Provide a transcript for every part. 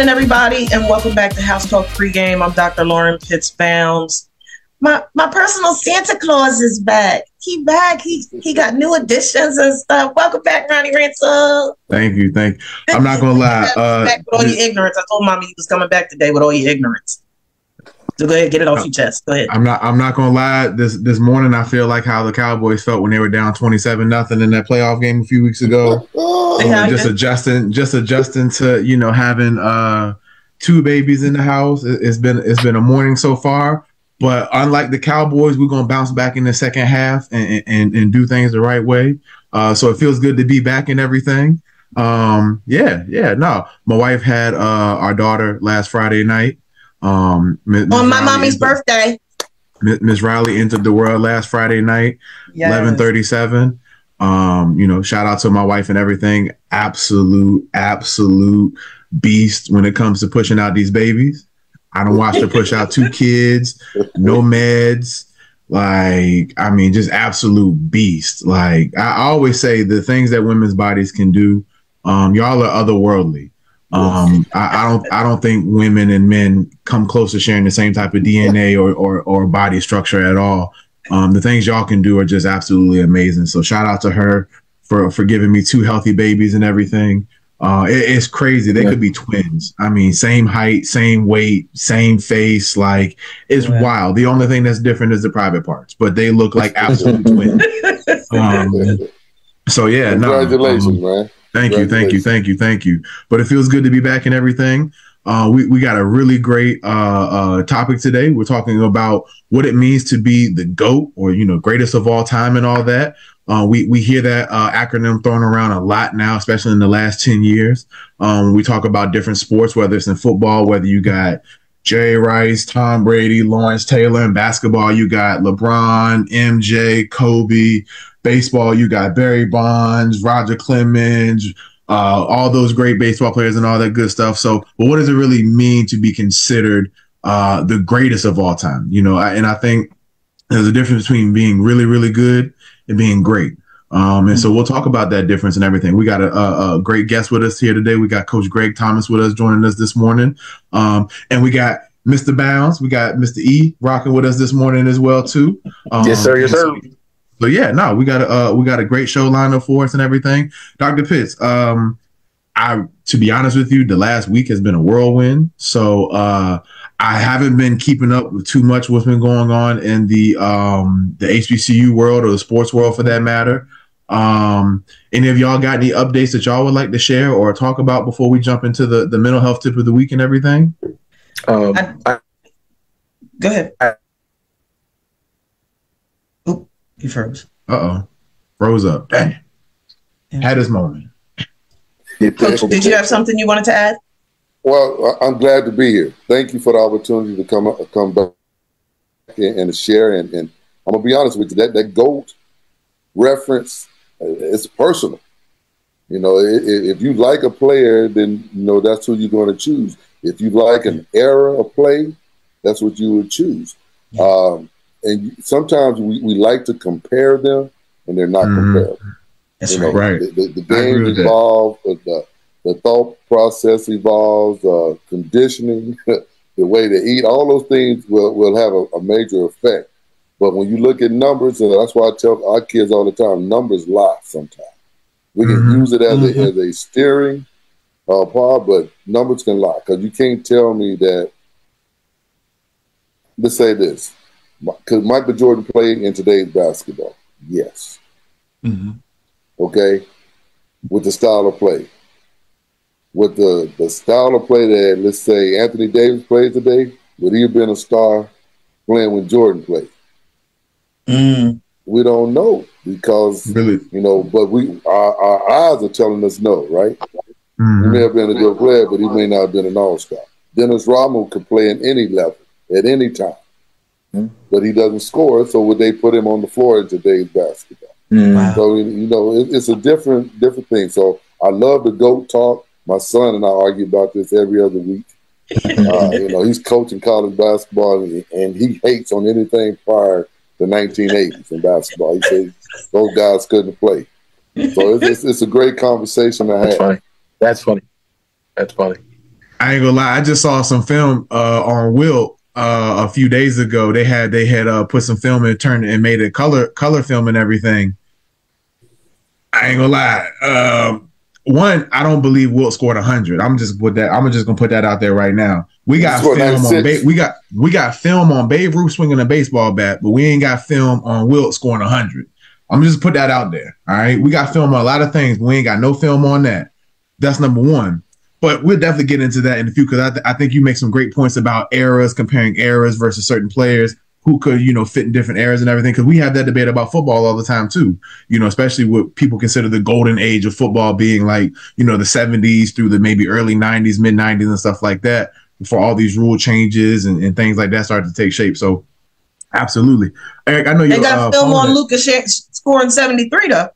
Morning, everybody, and welcome back to House Talk Pregame. I'm Dr. Lauren Pitts Bounds. My my personal Santa Claus is back. He back. He he got new additions and stuff. Welcome back, Ronnie Ransome. Thank you, thank you. I'm not gonna lie. Uh, back with all your ignorance. I told mommy you was coming back today with all your ignorance. So go ahead, get it off your chest. Go ahead. I'm not. I'm not gonna lie. This this morning, I feel like how the Cowboys felt when they were down 27 nothing in that playoff game a few weeks ago. Um, just adjusting, just adjusting to you know having uh two babies in the house. It, it's been it's been a morning so far. But unlike the Cowboys, we're gonna bounce back in the second half and and, and do things the right way. Uh, so it feels good to be back and everything. Um, yeah, yeah. No, my wife had uh our daughter last Friday night. Um, Ms. on my Riley mommy's entered, birthday. Miss Riley entered the world last Friday night, eleven thirty seven. Um, you know, shout out to my wife and everything. Absolute, absolute beast when it comes to pushing out these babies. I don't watch her push out two kids, no meds. Like, I mean, just absolute beast. Like I always say, the things that women's bodies can do, um, y'all are otherworldly. Um, I, I, don't I don't think women and men come close to sharing the same type of DNA or or, or body structure at all. Um, the things y'all can do are just absolutely amazing. So shout out to her for for giving me two healthy babies and everything. Uh, it, it's crazy. They yeah. could be twins. I mean, same height, same weight, same face. Like it's yeah. wild. The only thing that's different is the private parts, but they look like absolute twins. Um, so yeah, congratulations, no, um, man. Thank you, thank you, thank you, thank you. But it feels good to be back and everything. Uh, we, we got a really great uh, uh, topic today. We're talking about what it means to be the GOAT or, you know, greatest of all time and all that. Uh, we, we hear that uh, acronym thrown around a lot now, especially in the last 10 years. Um, we talk about different sports, whether it's in football, whether you got Jay Rice, Tom Brady, Lawrence Taylor. In basketball, you got LeBron, MJ, Kobe, baseball, you got Barry Bonds, Roger Clemens, uh, all those great baseball players and all that good stuff. So, but what does it really mean to be considered uh, the greatest of all time? You know, I, and I think there's a difference between being really, really good and being great. Um, and so we'll talk about that difference and everything. We got a, a, a, great guest with us here today. We got Coach Greg Thomas with us joining us this morning. Um, and we got Mr. Bounds. We got Mr. E rocking with us this morning as well too. Um, yes, sir. Yes, sir. So yeah, no, we got a uh, we got a great show lined up for us and everything. Dr. Pitts, um, I to be honest with you, the last week has been a whirlwind. So uh, I haven't been keeping up with too much what's been going on in the um, the HBCU world or the sports world for that matter. Um, any of y'all got any updates that y'all would like to share or talk about before we jump into the the mental health tip of the week and everything? Um, I, I, go ahead. I, he froze. Uh oh. Froze up. Dang. Yeah. Had his moment. Coach, did you have something you wanted to add? Well, I'm glad to be here. Thank you for the opportunity to come come back and, and to share. And, and, I'm gonna be honest with you, that that goat reference, uh, it's personal. You know, if you like a player, then you know that's who you're going to choose. If you like an era of play, that's what you would choose. Yeah. Um, and sometimes we, we like to compare them, and they're not mm-hmm. comparable. That's you know, right. The, the, the game evolves, the, the thought process evolves, uh, conditioning, the way they eat, all those things will, will have a, a, major effect. But when you look at numbers, and that's why I tell our kids all the time, numbers lie sometimes. We can mm-hmm. use it as, mm-hmm. a, as a steering uh, part, but numbers can lie because you can't tell me that. Let's say this: could Michael Jordan play in today's basketball? Yes. Mm-hmm. Okay, with the style of play, with the the style of play that let's say Anthony Davis plays today, would he have been a star playing when Jordan played? Mm. We don't know because really? you know, but we our, our eyes are telling us no, right? Mm-hmm. He may have been a good player, but he may not have been an all star. Dennis Rodman could play in any level at any time. Mm-hmm. But he doesn't score, so would they put him on the floor in today's basketball? Mm-hmm. So you know, it, it's a different different thing. So I love the goat talk. My son and I argue about this every other week. uh, you know, he's coaching college basketball, and, and he hates on anything prior to 1980s in basketball. He says those guys couldn't play. So it's, it's, it's, a great conversation to have. That's funny. That's funny. That's funny. I ain't gonna lie. I just saw some film uh, on Wilt uh, a few days ago. They had they had uh, put some film and turned and made a color color film and everything. I ain't gonna lie. Um, one, I don't believe Wilt scored hundred. I'm just put that. I'm just gonna put that out there right now. We got film on ba- we got we got film on Babe Ruth swinging a baseball bat, but we ain't got film on Wilt scoring hundred. I'm just put that out there. All right, we got film on a lot of things. we ain't got no film on that. That's number one. But we'll definitely get into that in the future because I, th- I think you make some great points about eras, comparing eras versus certain players who could, you know, fit in different eras and everything. Because we have that debate about football all the time too. You know, especially what people consider the golden age of football being like, you know, the 70s through the maybe early 90s, mid 90s, and stuff like that. Before all these rule changes and, and things like that started to take shape. So, absolutely, Eric, I know you. Got uh, film on Luka scoring 73 though.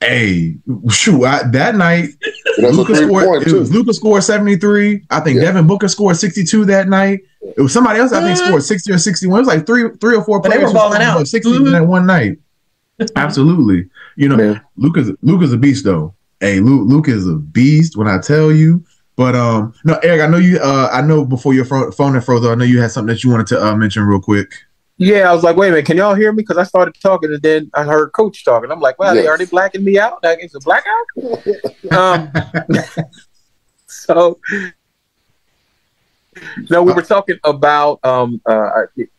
Hey, shoot! I, that night, Luka scored. It was Luka scored seventy three. I think yeah. Devin Booker scored sixty two that night. It was somebody else. I think scored sixty or sixty one. It was like three, three or four but players. They were balling out sixty mm-hmm. that one night. Absolutely, you know, Man. Lucas. Luka's a beast though. Hey, Luke, Luke is a beast when I tell you. But um, no, Eric, I know you. Uh, I know before your phone had froze. I know you had something that you wanted to uh, mention real quick. Yeah, I was like, wait a minute, can y'all hear me? Because I started talking and then I heard Coach talking. I'm like, wow, yes. are they blacking me out? Like, it's a blackout. um, so, no, we were talking about um, uh,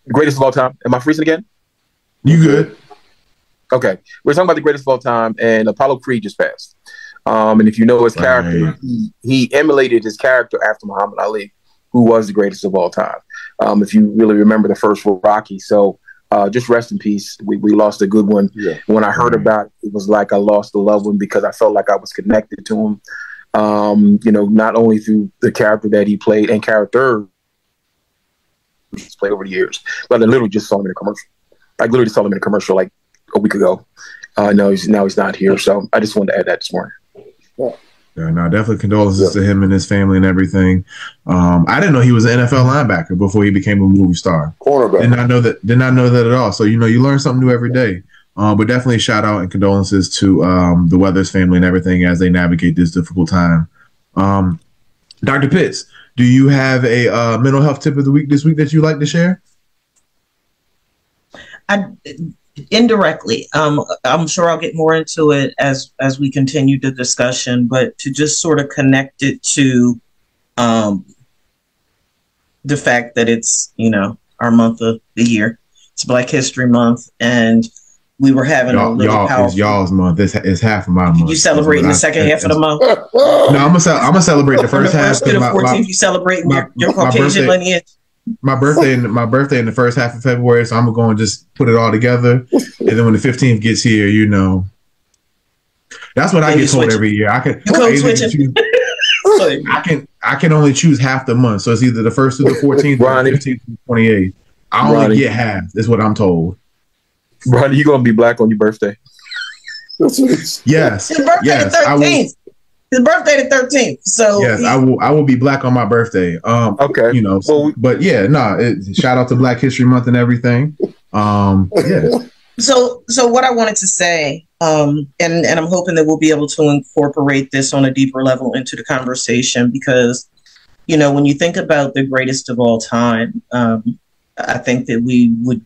greatest of all time. Am I freezing again? You good? Okay, we're talking about the greatest of all time, and Apollo Creed just passed. Um, and if you know his character, right. he, he emulated his character after Muhammad Ali, who was the greatest of all time um, if you really remember the first Rocky. So uh, just rest in peace. We, we lost a good one. Yeah. When I heard about it, it was like I lost a loved one because I felt like I was connected to him. Um, you know, not only through the character that he played and character he's played over the years, but I literally just saw him in a commercial. I literally saw him in a commercial like a week ago. Uh, no, he's now he's not here. So I just wanted to add that this morning. Yeah. Yeah, no, definitely condolences yeah. to him and his family and everything. Um, I didn't know he was an NFL linebacker before he became a movie star. Cornerback. Did not know that. Did not know that at all. So you know, you learn something new every day. Um, but definitely shout out and condolences to um, the Weathers family and everything as they navigate this difficult time. Um, Dr. Pitts, do you have a uh, mental health tip of the week this week that you'd like to share? I indirectly. Um, I'm sure I'll get more into it as as we continue the discussion, but to just sort of connect it to um, the fact that it's you know our month of the year. It's Black History Month, and we were having y'all, a little y'all, powerful. It's y'all's month. It's, it's half of my month. You celebrating the second half of the month? no, I'm gonna I'm gonna celebrate the first half. To the 14th, you celebrate your, your Caucasian lineage my birthday in my birthday in the first half of February, so I'm gonna go and just put it all together. and then when the 15th gets here, you know, that's what I get told every year. I can I, I can I can only choose half the month, so it's either the first to the 14th or the 15th to the 28th. I only Ronnie. get half. Is what I'm told. Ronnie, you gonna be black on your birthday? yes. Yes. I will. His birthday the thirteenth. So yes, I will. I will be black on my birthday. Um, okay, you know. Well, but yeah, no. Nah, shout out to Black History Month and everything. Um, yeah. So, so what I wanted to say, um, and and I'm hoping that we'll be able to incorporate this on a deeper level into the conversation because, you know, when you think about the greatest of all time, um, I think that we would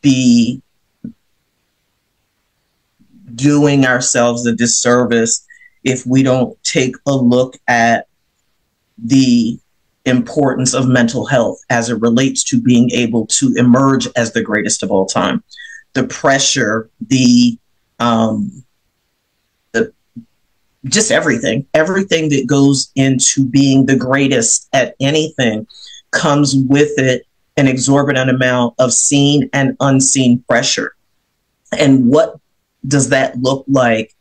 be doing ourselves a disservice if we don't take a look at the importance of mental health as it relates to being able to emerge as the greatest of all time. The pressure, the, um, the just everything, everything that goes into being the greatest at anything comes with it an exorbitant amount of seen and unseen pressure. And what does that look like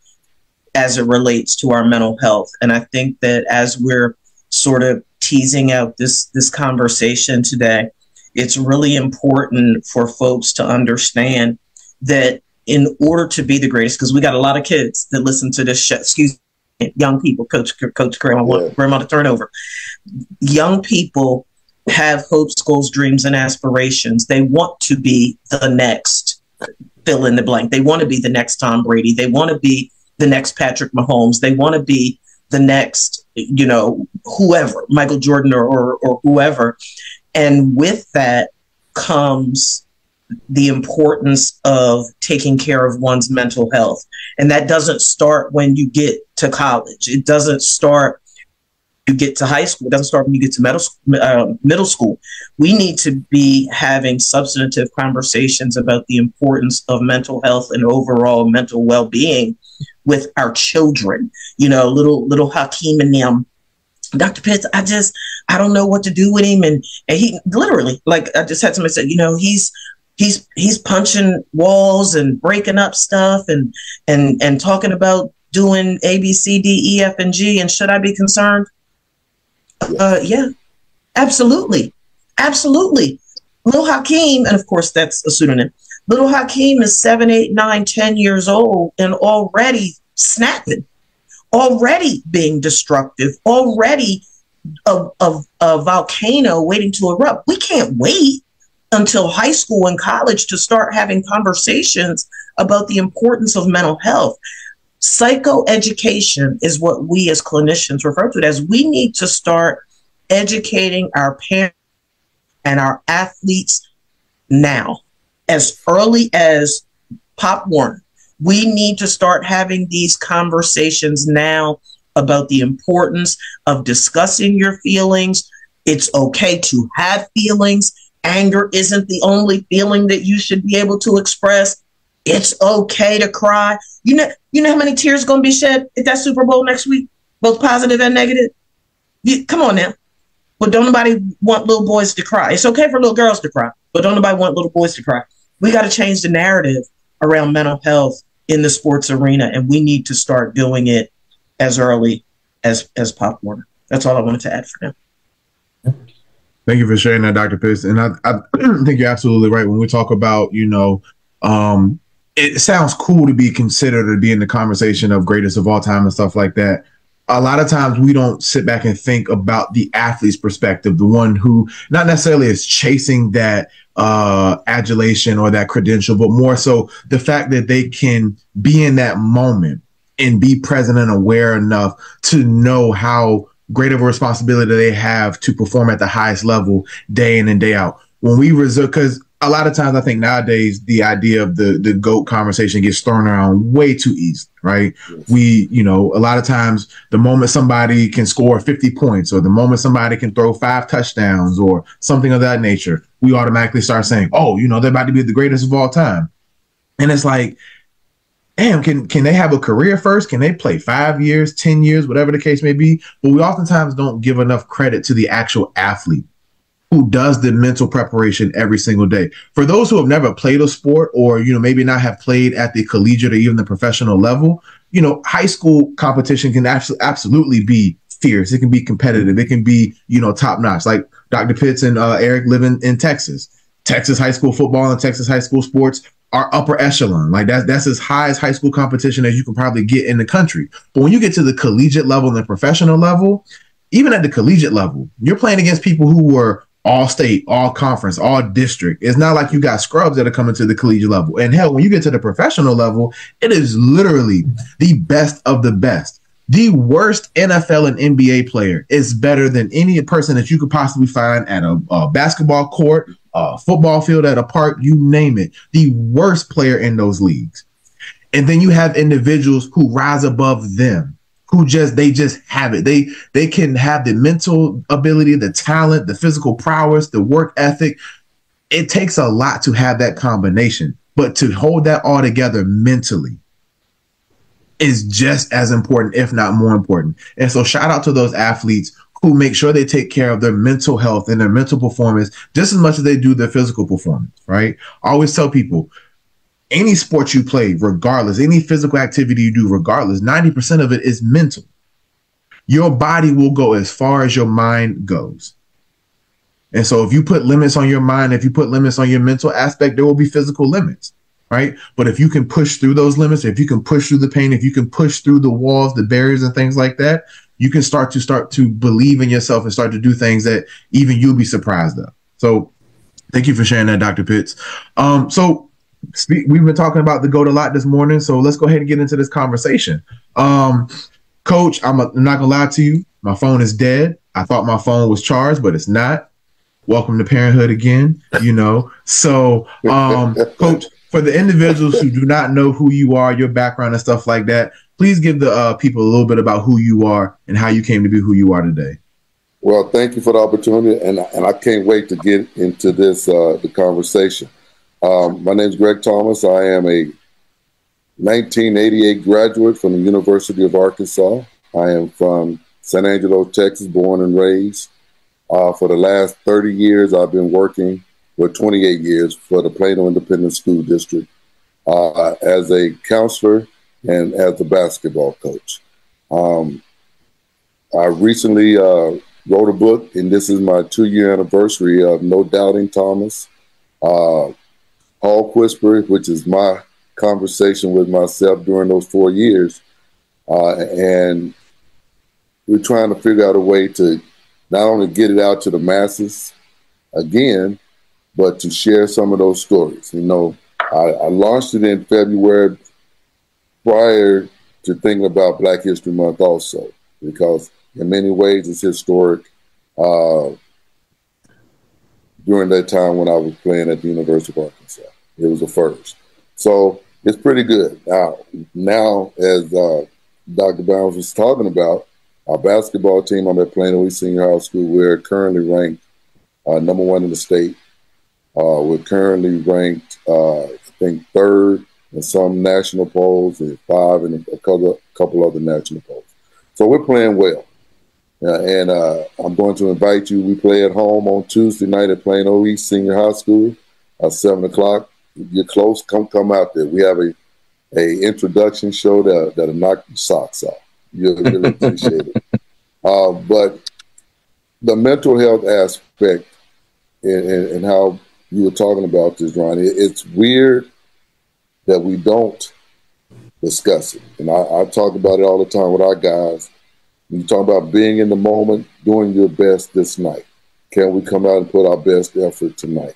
as it relates to our mental health. And I think that as we're sort of teasing out this this conversation today, it's really important for folks to understand that in order to be the greatest, because we got a lot of kids that listen to this show, excuse me, young people, coach, coach grandma, yeah. grandma to turnover. Young people have hopes, goals, dreams, and aspirations. They want to be the next fill in the blank. They want to be the next Tom Brady. They want to be the next Patrick Mahomes. They want to be the next, you know, whoever, Michael Jordan or, or, or whoever. And with that comes the importance of taking care of one's mental health. And that doesn't start when you get to college. It doesn't start you get to high school. It doesn't start when you get to middle, uh, middle school. We need to be having substantive conversations about the importance of mental health and overall mental well-being with our children. You know, little little Hakeem and them. Dr. Pitts, I just I don't know what to do with him. And and he literally, like I just had somebody say, you know, he's he's he's punching walls and breaking up stuff and and and talking about doing A B C D E F and G and should I be concerned? Uh, yeah, absolutely, absolutely. Little Hakeem, and of course that's a pseudonym. Little Hakeem is seven, eight, nine, ten years old and already snapping, already being destructive, already a, a, a volcano waiting to erupt. We can't wait until high school and college to start having conversations about the importance of mental health. Psychoeducation is what we as clinicians refer to it as. We need to start educating our parents and our athletes now, as early as Pop Warner. We need to start having these conversations now about the importance of discussing your feelings. It's okay to have feelings anger isn't the only feeling that you should be able to express. It's okay to cry. You know, you know how many tears going to be shed at that Super Bowl next week, both positive and negative. You, come on now. But don't nobody want little boys to cry. It's okay for little girls to cry, but don't nobody want little boys to cry. We got to change the narrative around mental health in the sports arena, and we need to start doing it as early as as Pop Warner. That's all I wanted to add for now. Thank you for sharing that, Dr. Pitts. And I, I think you're absolutely right. When we talk about, you know, um, it sounds cool to be considered or be in the conversation of greatest of all time and stuff like that. A lot of times we don't sit back and think about the athlete's perspective, the one who not necessarily is chasing that uh, adulation or that credential, but more so the fact that they can be in that moment and be present and aware enough to know how great of a responsibility they have to perform at the highest level day in and day out. When we reserve, because a lot of times I think nowadays the idea of the the goat conversation gets thrown around way too easy, right? Yes. We, you know, a lot of times the moment somebody can score 50 points or the moment somebody can throw five touchdowns or something of that nature, we automatically start saying, "Oh, you know, they're about to be the greatest of all time." And it's like damn, can can they have a career first? Can they play five years, ten years, whatever the case may be? But we oftentimes don't give enough credit to the actual athlete who does the mental preparation every single day. For those who have never played a sport or you know maybe not have played at the collegiate or even the professional level, you know, high school competition can absolutely be fierce. It can be competitive. It can be you know top notch. Like Dr. Pitts and uh, Eric living in Texas. Texas high school football and Texas high school sports are upper echelon. Like that's that's as high as high school competition as you can probably get in the country. But when you get to the collegiate level and the professional level, even at the collegiate level, you're playing against people who were all state, all conference, all district. It's not like you got scrubs that are coming to the collegiate level. And hell, when you get to the professional level, it is literally the best of the best. The worst NFL and NBA player is better than any person that you could possibly find at a, a basketball court a football field at a park, you name it, the worst player in those leagues. And then you have individuals who rise above them, who just they just have it. They they can have the mental ability, the talent, the physical prowess, the work ethic. It takes a lot to have that combination, but to hold that all together mentally is just as important, if not more important. And so shout out to those athletes who make sure they take care of their mental health and their mental performance just as much as they do their physical performance, right? I always tell people any sport you play, regardless, any physical activity you do, regardless, 90% of it is mental. Your body will go as far as your mind goes. And so if you put limits on your mind, if you put limits on your mental aspect, there will be physical limits, right? But if you can push through those limits, if you can push through the pain, if you can push through the walls, the barriers and things like that, you can start to start to believe in yourself and start to do things that even you'll be surprised of. So thank you for sharing that, Dr. Pitts. Um, so speak, we've been talking about the goat a lot this morning, so let's go ahead and get into this conversation. Um, Coach, I'm, a, I'm not gonna lie to you. My phone is dead. I thought my phone was charged, but it's not. Welcome to parenthood again, you know. So, um, coach, for the individuals who do not know who you are, your background and stuff like that, please give the uh, people a little bit about who you are and how you came to be who you are today. Well, thank you for the opportunity, and and I can't wait to get into this uh, the conversation. Um, my name is Greg Thomas. I am a 1988 graduate from the University of Arkansas. I am from San Angelo, Texas, born and raised. Uh, for the last 30 years, I've been working, for 28 years, for the Plano Independent School District uh, as a counselor and as a basketball coach. Um, I recently uh, wrote a book, and this is my two year anniversary of No Doubting Thomas. Uh, Hawk Whisper, which is my conversation with myself during those four years. Uh, and we're trying to figure out a way to not only get it out to the masses again, but to share some of those stories. You know, I, I launched it in February prior to thinking about Black History Month also, because in many ways it's historic. Uh, during that time when I was playing at the University of Arkansas, it was a first. So it's pretty good. Now, now as uh, Dr. Bounds was talking about, our basketball team, I'm at Plano East Senior High School. We're currently ranked uh, number one in the state. Uh, we're currently ranked, uh, I think, third in some national polls and five in a couple, couple other national polls. So we're playing well. Uh, and uh, I'm going to invite you. We play at home on Tuesday night at Plano East Senior High School at 7 o'clock. If you're close, come come out there. We have a a introduction show that, that'll knock your socks off. You'll really appreciate it. Uh, but the mental health aspect and, and, and, how you were talking about this, Ronnie, it's weird that we don't discuss it. And I, I talk about it all the time with our guys. You talk about being in the moment, doing your best this night. Can we come out and put our best effort tonight?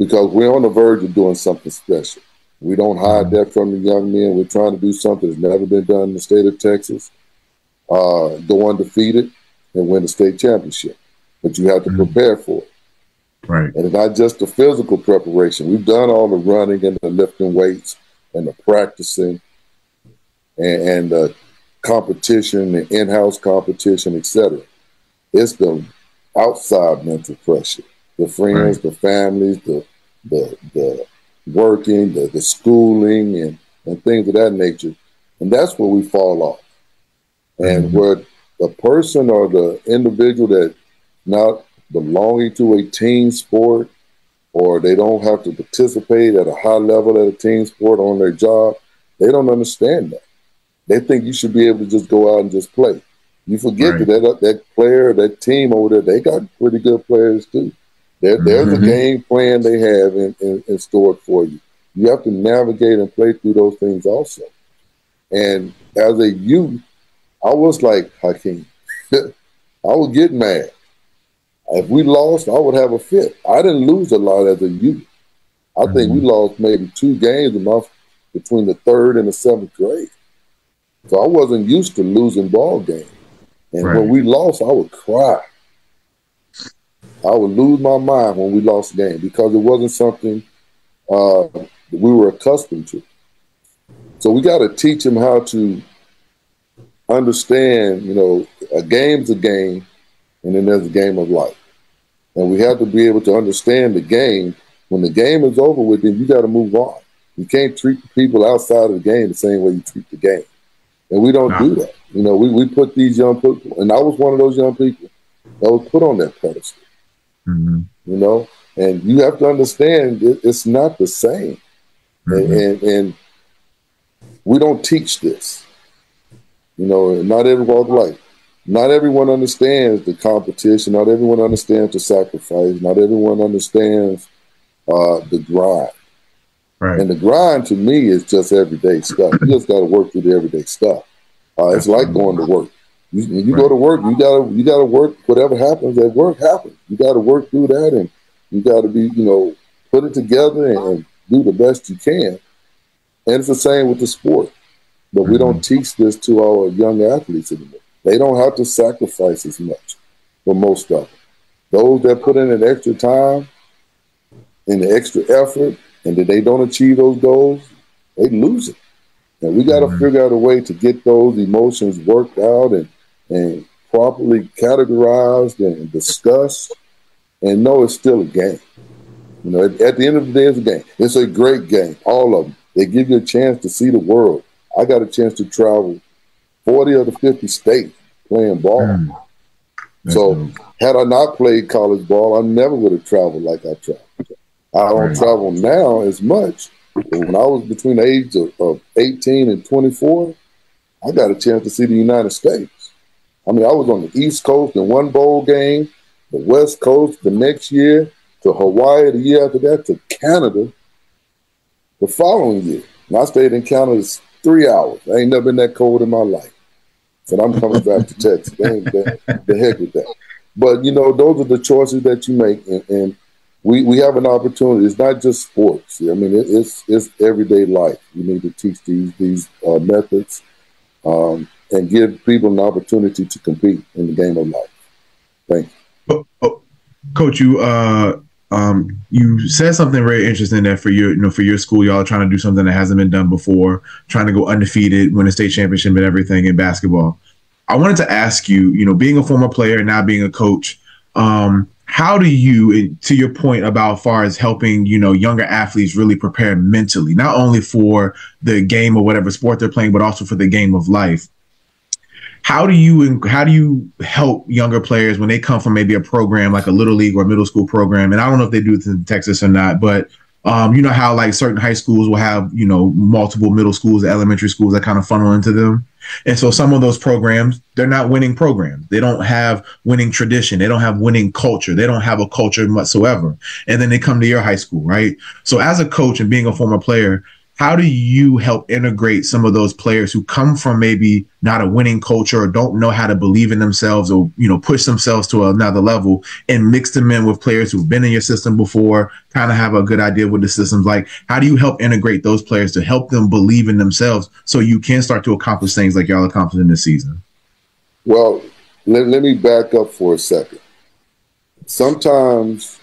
Because we're on the verge of doing something special. We don't hide mm-hmm. that from the young men. We're trying to do something that's never been done in the state of Texas. Uh, go undefeated and win the state championship. But you have to mm-hmm. prepare for it. Right. And it's not just the physical preparation. We've done all the running and the lifting weights and the practicing and, and the competition, the in-house competition, etc. It's the outside mental pressure, the friends, right. the families, the the the working, the, the schooling, and, and things of that nature. And that's where we fall off. And mm-hmm. where the person or the individual that not belonging to a team sport or they don't have to participate at a high level at a team sport on their job, they don't understand that. They think you should be able to just go out and just play. You forget right. that, that that player, that team over there, they got pretty good players too. There, there's mm-hmm. a game plan they have in, in, in stored for you. You have to navigate and play through those things also. And as a youth, I was like Hakeem. I would get mad. If we lost, I would have a fit. I didn't lose a lot as a youth. I mm-hmm. think we mm-hmm. lost maybe two games a month between the third and the seventh grade. So I wasn't used to losing ball games. And right. when we lost, I would cry. I would lose my mind when we lost the game because it wasn't something uh, we were accustomed to. So we got to teach them how to understand, you know, a game's a game, and then there's a game of life. And we have to be able to understand the game. When the game is over with, then you got to move on. You can't treat the people outside of the game the same way you treat the game. And we don't do that. You know, we, we put these young people, and I was one of those young people that was put on that pedestal. Mm-hmm. You know, and you have to understand it, it's not the same, mm-hmm. and, and, and we don't teach this. You know, not every walk of life. Not everyone understands the competition. Not everyone understands the sacrifice. Not everyone understands uh, the grind. Right. And the grind to me is just everyday stuff. You just got to work through the everyday stuff. Uh, it's like going to work. You, you right. go to work, you gotta you gotta work. Whatever happens at work happens. You gotta work through that, and you gotta be you know put it together and do the best you can. And it's the same with the sport, but mm-hmm. we don't mm-hmm. teach this to our young athletes anymore. They don't have to sacrifice as much for most of them. Those that put in an extra time and the extra effort and that they don't achieve those goals, they lose it. And we got to mm-hmm. figure out a way to get those emotions worked out and, and properly categorized and discussed and know it's still a game. You know, at, at, the end of the day, it's a game. It's a great game, all of them. They give you a chance to see the world. I got a chance to travel 40 of the 50 states playing ball. Mm. So, had I not played college ball, I never would have traveled like I traveled. I don't right. travel now as much. But when I was between the age of, of 18 and 24, I got a chance to see the United States. I mean, I was on the East Coast in one bowl game, the West Coast the next year, to Hawaii the year after that, to Canada the following year. And I stayed in Canada three hours. I ain't never been that cold in my life. And I'm coming back to Texas. the, the heck with that. But you know, those are the choices that you make, and, and we, we have an opportunity. It's not just sports. I mean, it, it's it's everyday life. You need to teach these these uh, methods um, and give people an opportunity to compete in the game of life. Thank you. Oh, oh, Coach, you uh, um, you said something very interesting that for your, you know, for your school, y'all are trying to do something that hasn't been done before, trying to go undefeated, win a state championship and everything in basketball. I wanted to ask you, you know, being a former player and now being a coach, um, how do you, to your point about far as helping, you know, younger athletes really prepare mentally, not only for the game or whatever sport they're playing, but also for the game of life? How do you how do you help younger players when they come from maybe a program like a little league or middle school program? And i don't know if they do it in texas or not but um, you know how like certain high schools will have you know multiple middle schools elementary schools that kind of funnel into them. And so some of those programs they're not winning programs. They don't have winning tradition. They don't have winning culture. They don't have a culture whatsoever. And then they come to your high school right? So as a coach and being a former player how do you help integrate some of those players who come from maybe not a winning culture or don't know how to believe in themselves or you know push themselves to another level and mix them in with players who've been in your system before kind of have a good idea what the system's like? How do you help integrate those players to help them believe in themselves so you can start to accomplish things like y'all accomplished in this season? Well let, let me back up for a second. Sometimes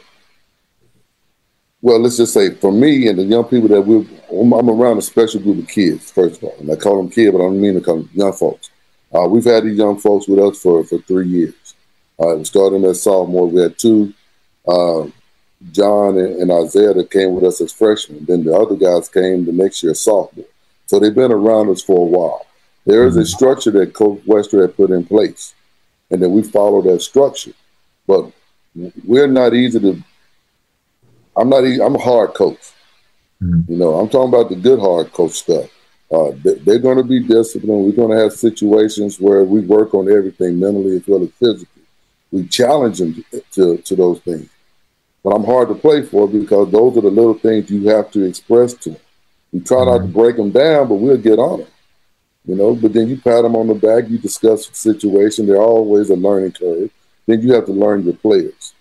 well, let's just say for me and the young people that we I'm around a special group of kids, first of all. And I call them kids, but I don't mean to call them young folks. Uh, we've had these young folks with us for, for three years. Uh, starting as sophomore, we had two, uh, John and, and, Isaiah, that came with us as freshmen. Then the other guys came the next year sophomore. So they've been around us for a while. There is a mm-hmm. structure that Coach Wester had put in place, and then we follow that structure. But we're not easy to I'm not. Easy, I'm a hard coach. Mm-hmm. You know, I'm talking about the good hard coach stuff. Uh, they, are going to be disciplined. We're going to have situations where we work on everything mentally as well as physically. We challenge them to, to those things. But I'm hard to play for because those are the little things you have to express to them. We try mm-hmm. not to mm-hmm. break them down, but we'll get on them. You know, but then you pat them on the back, you discuss the situation. They're always a learning curve. Then you have to learn your players.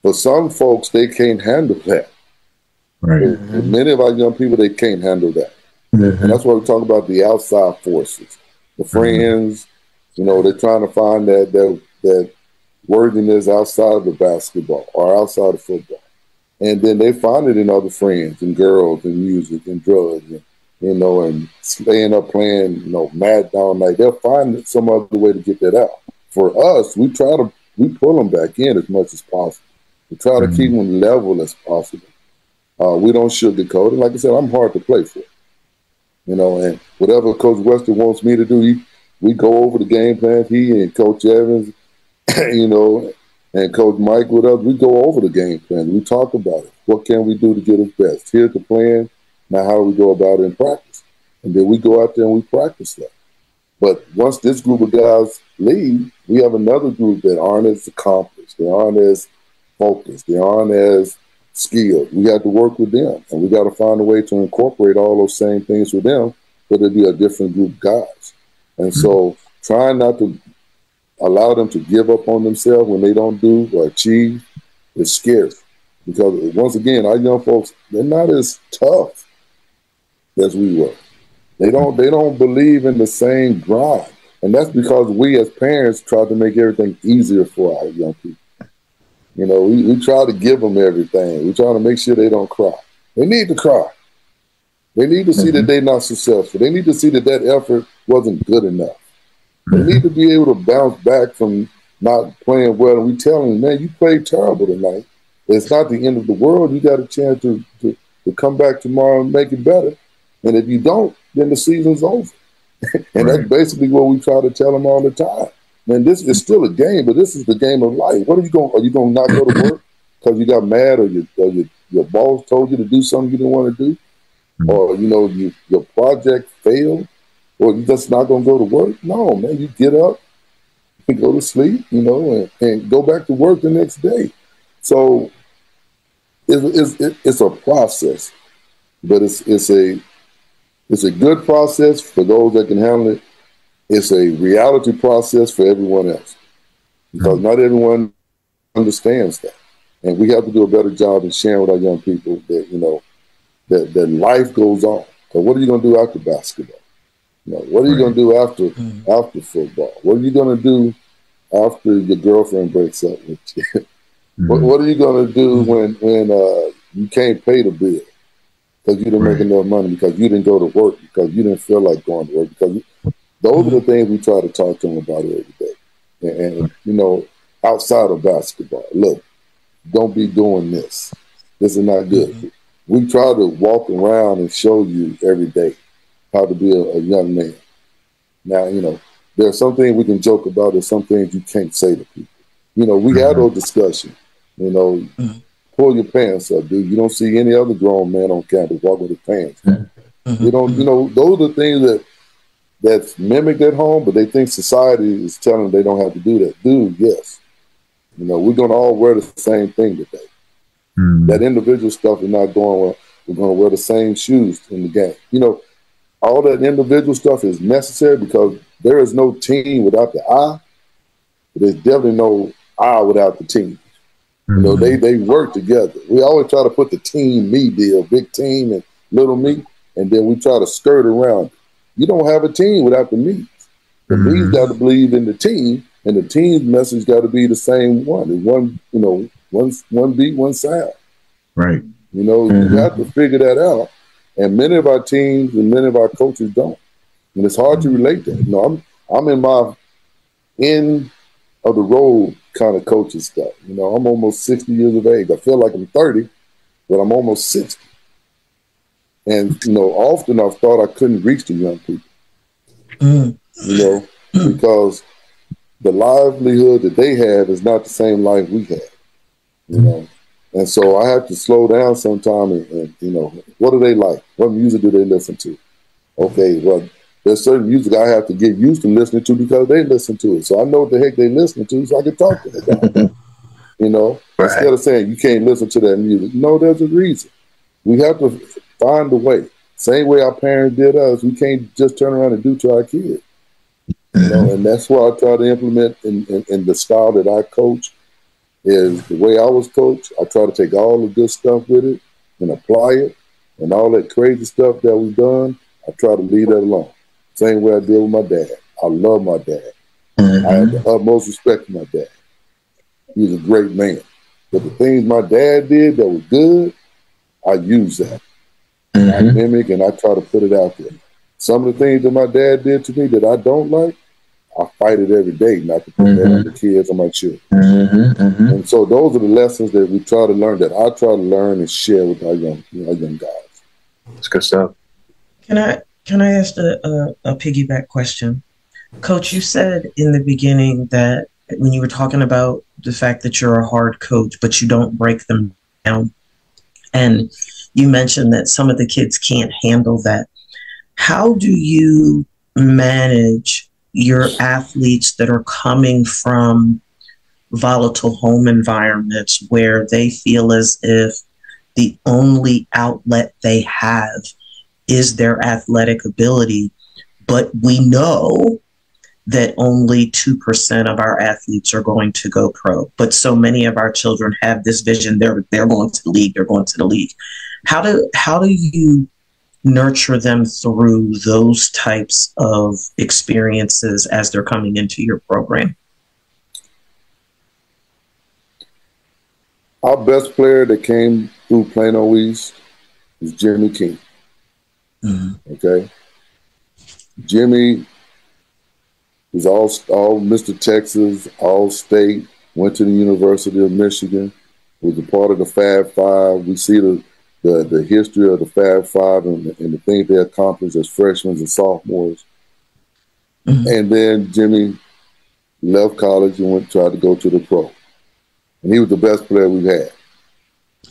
For some folks, they can't handle that. Right. Mm-hmm. Many of our young people, they can't handle that. Mm-hmm. And that's why we talk about the outside forces, the mm-hmm. friends. Mm-hmm. You know, they're trying to find that that that worthiness outside of the basketball or outside of football, and then they find it in other friends and girls and music and drugs and you know and staying up playing you know mad down night. They'll find some other way to get that out. For us, we try to we pull them back in as much as possible. We try to mm-hmm. keep them level as possible. Uh, we don't sugarcoat it. Like I said, I'm hard to play for. You know, and whatever Coach Wester wants me to do, he, we go over the game plan. He and Coach Evans, you know, and Coach Mike with us, we go over the game plan. We talk about it. What can we do to get us best? Here's the plan. Now, how we go about it in practice? And then we go out there and we practice that. But once this group of guys leave, we have another group that aren't as accomplished. They aren't as focused. They aren't as skilled. We have to work with them, and we got to find a way to incorporate all those same things with them, but it'll be a different group of guys. And mm-hmm. so, trying not to allow them to give up on themselves when they don't do or achieve is scary. Because once again, our young folks, they're not as tough as we were. They don't they don't believe in the same grind. And that's because we as parents try to make everything easier for our young people. You know, we, we try to give them everything. We try to make sure they don't cry. They need to cry. They need to see mm-hmm. that they're not successful. They need to see that that effort wasn't good enough. They need to be able to bounce back from not playing well. And we tell them, man, you played terrible tonight. It's not the end of the world. You got a chance to, to, to come back tomorrow and make it better. And if you don't, then the season's over. and right. that's basically what we try to tell them all the time. Man, this is still a game, but this is the game of life. What are you going? Are you going to not go to work because you got mad, or, you, or your your boss told you to do something you didn't want to do, mm-hmm. or you know you, your project failed, or you just not going to go to work? No, man, you get up and go to sleep, you know, and, and go back to work the next day. So it's, it's, it's a process, but it's it's a it's a good process for those that can handle it. It's a reality process for everyone else because mm-hmm. not everyone understands that, and we have to do a better job in sharing with our young people that you know that that life goes on. So what are you going to do after basketball? You know, what are you right. going to do after mm-hmm. after football? What are you going to do after your girlfriend breaks up with you? mm-hmm. what, what, are you going to do mm-hmm. when when uh, you can't pay the bill? because you didn't right. make enough money, because you didn't go to work, because you didn't feel like going to work. Because those are the things we try to talk to them about every day. And, and you know, outside of basketball, look, don't be doing this. This is not good. Mm-hmm. We try to walk around and show you every day how to be a, a young man. Now, you know, there are some things we can joke about, there's some things you can't say to people. You know, we mm-hmm. had those discussions. You know, mm-hmm pull your pants up, dude. You don't see any other grown man on campus walk with his pants. Mm-hmm. You don't, you know, those are the things that that's mimicked at home, but they think society is telling them they don't have to do that. Dude, yes. You know, we're gonna all wear the same thing today. Mm-hmm. That individual stuff is not going well. We're gonna wear the same shoes in the game. You know, all that individual stuff is necessary because there is no team without the I. There's definitely no I without the team. You know, they they work together. We always try to put the team me deal, big team and little me, and then we try to skirt around. You don't have a team without the me's. The mm-hmm. me's got to believe in the team, and the team's message got to be the same one. It's one, you know, one one beat, one sound. Right. You know, mm-hmm. you have to figure that out. And many of our teams and many of our coaches don't. And it's hard to relate that. You know, I'm I'm in my end of the road kind of coaching stuff. You know, I'm almost 60 years of age. I feel like I'm 30, but I'm almost 60. And, you know, often I've thought I couldn't reach the young people. Mm. You know, because the livelihood that they have is not the same life we have. You know. And so I have to slow down sometime and, and you know, what do they like? What music do they listen to? Okay, well, there's certain music I have to get used to listening to because they listen to it. So I know what the heck they listening to, so I can talk to them. you know, right. instead of saying you can't listen to that music. No, there's a reason. We have to find a way. Same way our parents did us. We can't just turn around and do to our kids. You know, and that's what I try to implement in, in, in, the style that I coach is the way I was coached. I try to take all the good stuff with it and apply it and all that crazy stuff that we've done. I try to leave that alone. Same way I deal with my dad. I love my dad. Mm-hmm. I have the utmost respect for my dad. He's a great man. But the things my dad did that was good, I use that. Mm-hmm. I mimic and I try to put it out there. Some of the things that my dad did to me that I don't like, I fight it every day not to put mm-hmm. that on the kids or my children. Mm-hmm. Mm-hmm. And so those are the lessons that we try to learn that I try to learn and share with our young, our young guys. That's good stuff. Can I can I ask a, a, a piggyback question? Coach, you said in the beginning that when you were talking about the fact that you're a hard coach, but you don't break them down, and you mentioned that some of the kids can't handle that. How do you manage your athletes that are coming from volatile home environments where they feel as if the only outlet they have is their athletic ability. But we know that only 2% of our athletes are going to go pro. But so many of our children have this vision. They're, they're going to the league. They're going to the league. How do, how do you nurture them through those types of experiences as they're coming into your program? Our best player that came through Plano East is Jimmy King. Mm-hmm. Okay. Jimmy was all, all Mr. Texas, all state, went to the University of Michigan, was a part of the Fab Five. We see the the, the history of the Fab Five and, and the things they accomplished as freshmen and sophomores. Mm-hmm. And then Jimmy left college and went tried to go to the pro. And he was the best player we've had.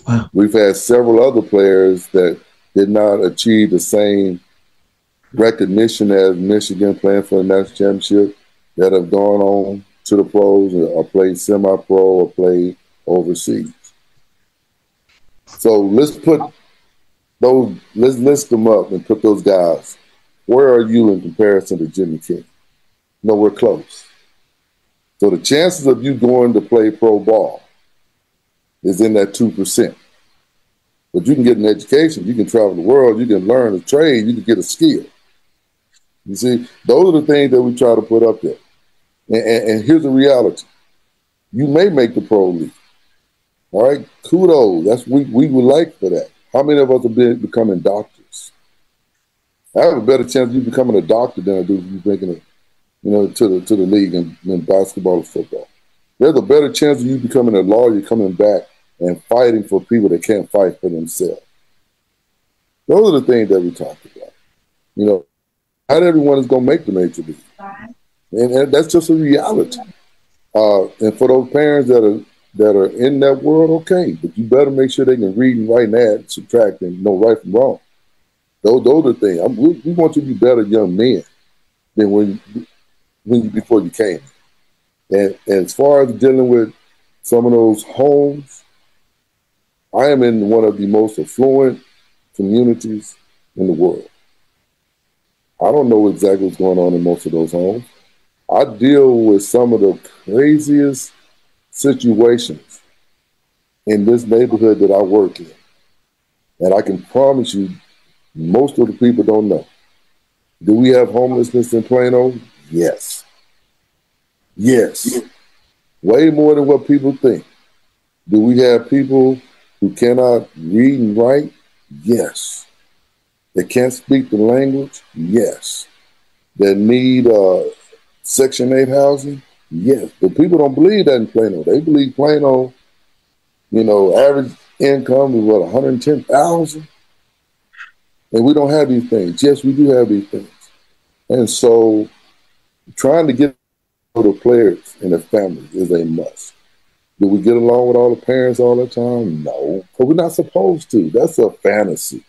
Wow. We've had several other players that did not achieve the same recognition as Michigan playing for the national championship that have gone on to the pros or played semi-pro or played overseas. So let's put those, let's list them up and put those guys. Where are you in comparison to Jimmy King? Nowhere close. So the chances of you going to play pro ball is in that 2%. But you can get an education, you can travel the world, you can learn a trade, you can get a skill. You see, those are the things that we try to put up there. And, and, and here's the reality. You may make the pro league. All right, kudos. That's we we would like for that. How many of us have been becoming doctors? I have a better chance of you becoming a doctor than I do you making it, you know, to the to the league in, in basketball or football. There's a better chance of you becoming a lawyer, coming back and fighting for people that can't fight for themselves. Those are the things that we talk about. You know, not everyone is going to make the major league, and, and that's just a reality. Uh, and for those parents that are that are in that world, okay, but you better make sure they can read and write and add, subtract, and know right from wrong. Those, those are the things. I'm, we, we, want you to be better young men than when, when you, before you came. And, and as far as dealing with some of those homes, I am in one of the most affluent communities in the world. I don't know exactly what's going on in most of those homes. I deal with some of the craziest situations in this neighborhood that I work in. And I can promise you, most of the people don't know. Do we have homelessness in Plano? Yes. Yes. Way more than what people think. Do we have people who cannot read and write? Yes. They can't speak the language? Yes. That need uh, Section 8 housing? Yes, but people don't believe that in Plano. They believe Plano, you know, average income is what, 110,000? And we don't have these things. Yes, we do have these things. And so trying to get the players and the families is a must. Do we get along with all the parents all the time? No, but we're not supposed to. That's a fantasy.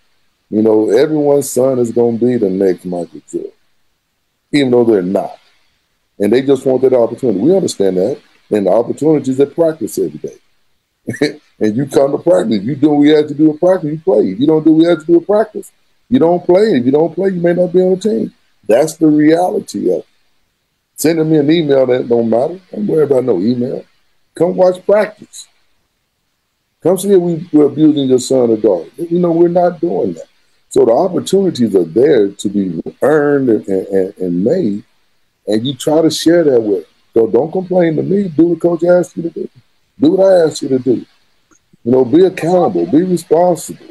You know, everyone's son is going to be the next Michael Jordan, even though they're not and they just want that opportunity. We understand that, and the opportunities at practice every day. and you come to practice, you do what you have to do at practice, you play. If you don't do what you have to do at practice, you don't play. If you don't play, you may not be on the team. That's the reality of it. Sending me an email that don't matter. Don't worry about no email. Come watch practice. Come see if we, we're abusing your son or daughter. You know, we're not doing that. So the opportunities are there to be earned and, and, and made and you try to share that with. So don't complain to me. Do what coach asked you to do. Do what I asked you to do. You know, be accountable, be responsible.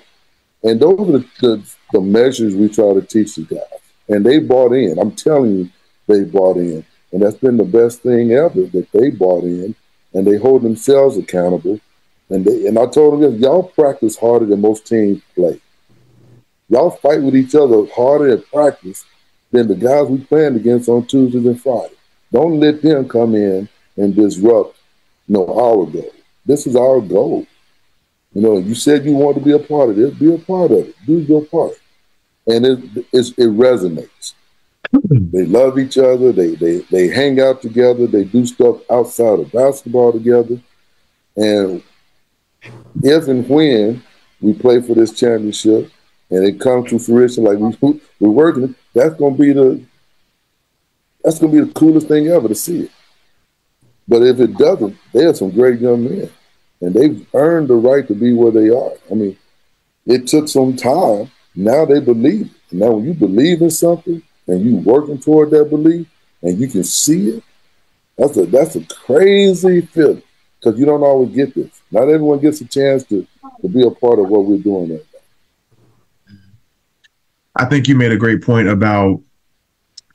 And those are the, the, the measures we try to teach the guys. And they bought in. I'm telling you, they bought in. And that's been the best thing ever that they bought in and they hold themselves accountable. And they and I told them, y'all practice harder than most teams play. Y'all fight with each other harder at practice than the guys we playing against on Tuesdays and Fridays. Don't let them come in and disrupt, you know, our goal. This is our goal. You know, you said you want to be a part of this, be a part of it. Do your part. And it, it resonates. Mm-hmm. they love each other. They, they, they hang out together. They do stuff outside of basketball together. And if and when we play for this championship and it comes to fruition like we, we're working, that's gonna be the that's gonna be the coolest thing ever to see it. But if it doesn't, they are some great young men, and they've earned the right to be where they are. I mean, it took some time, now they believe. Now, when you believe in something and you working toward that belief and you can see it, that's a that's a crazy feeling because you don't always get this. Not everyone gets a chance to to be a part of what we're doing right. I think you made a great point about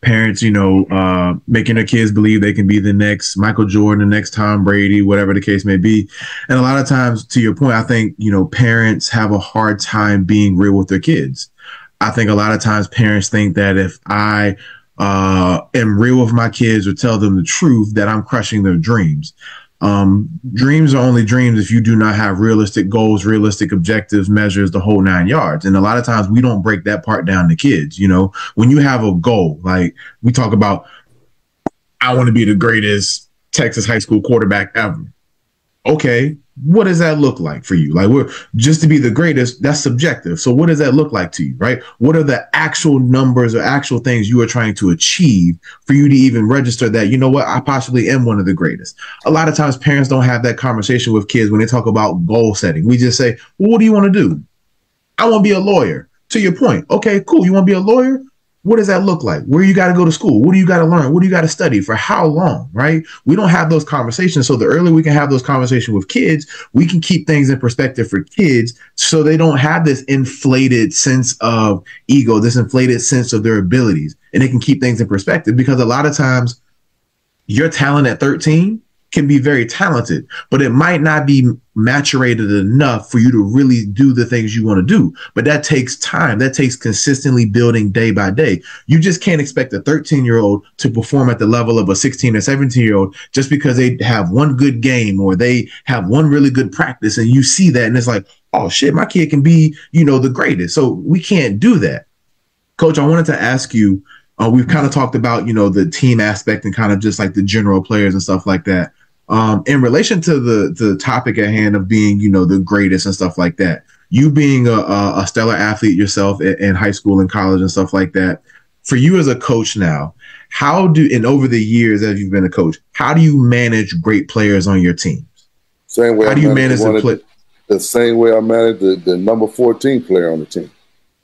parents, you know, uh, making their kids believe they can be the next Michael Jordan, the next Tom Brady, whatever the case may be. And a lot of times, to your point, I think, you know, parents have a hard time being real with their kids. I think a lot of times parents think that if I uh, am real with my kids or tell them the truth, that I'm crushing their dreams. Um, dreams are only dreams if you do not have realistic goals, realistic objectives, measures, the whole nine yards. And a lot of times we don't break that part down to kids. You know, when you have a goal, like we talk about, I want to be the greatest Texas high school quarterback ever. Okay, what does that look like for you? Like, we're just to be the greatest, that's subjective. So, what does that look like to you, right? What are the actual numbers or actual things you are trying to achieve for you to even register that, you know what, I possibly am one of the greatest? A lot of times, parents don't have that conversation with kids when they talk about goal setting. We just say, well, what do you want to do? I want to be a lawyer. To your point, okay, cool. You want to be a lawyer? What does that look like? Where you got to go to school? What do you got to learn? What do you got to study for how long? Right? We don't have those conversations. So the earlier we can have those conversations with kids, we can keep things in perspective for kids so they don't have this inflated sense of ego, this inflated sense of their abilities. And they can keep things in perspective because a lot of times your talent at 13 can be very talented, but it might not be maturated enough for you to really do the things you want to do. But that takes time. That takes consistently building day by day. You just can't expect a 13 year old to perform at the level of a 16 or 17 year old just because they have one good game or they have one really good practice. And you see that and it's like, oh shit, my kid can be, you know, the greatest. So we can't do that. Coach, I wanted to ask you, uh, we've kind of talked about, you know, the team aspect and kind of just like the general players and stuff like that. Um, in relation to the the topic at hand of being, you know, the greatest and stuff like that, you being a, a stellar athlete yourself in, in high school and college and stuff like that, for you as a coach now, how do and over the years as you've been a coach, how do you manage great players on your teams? Same way. How I do you manage the play? The same way I manage the, the number fourteen player on the team.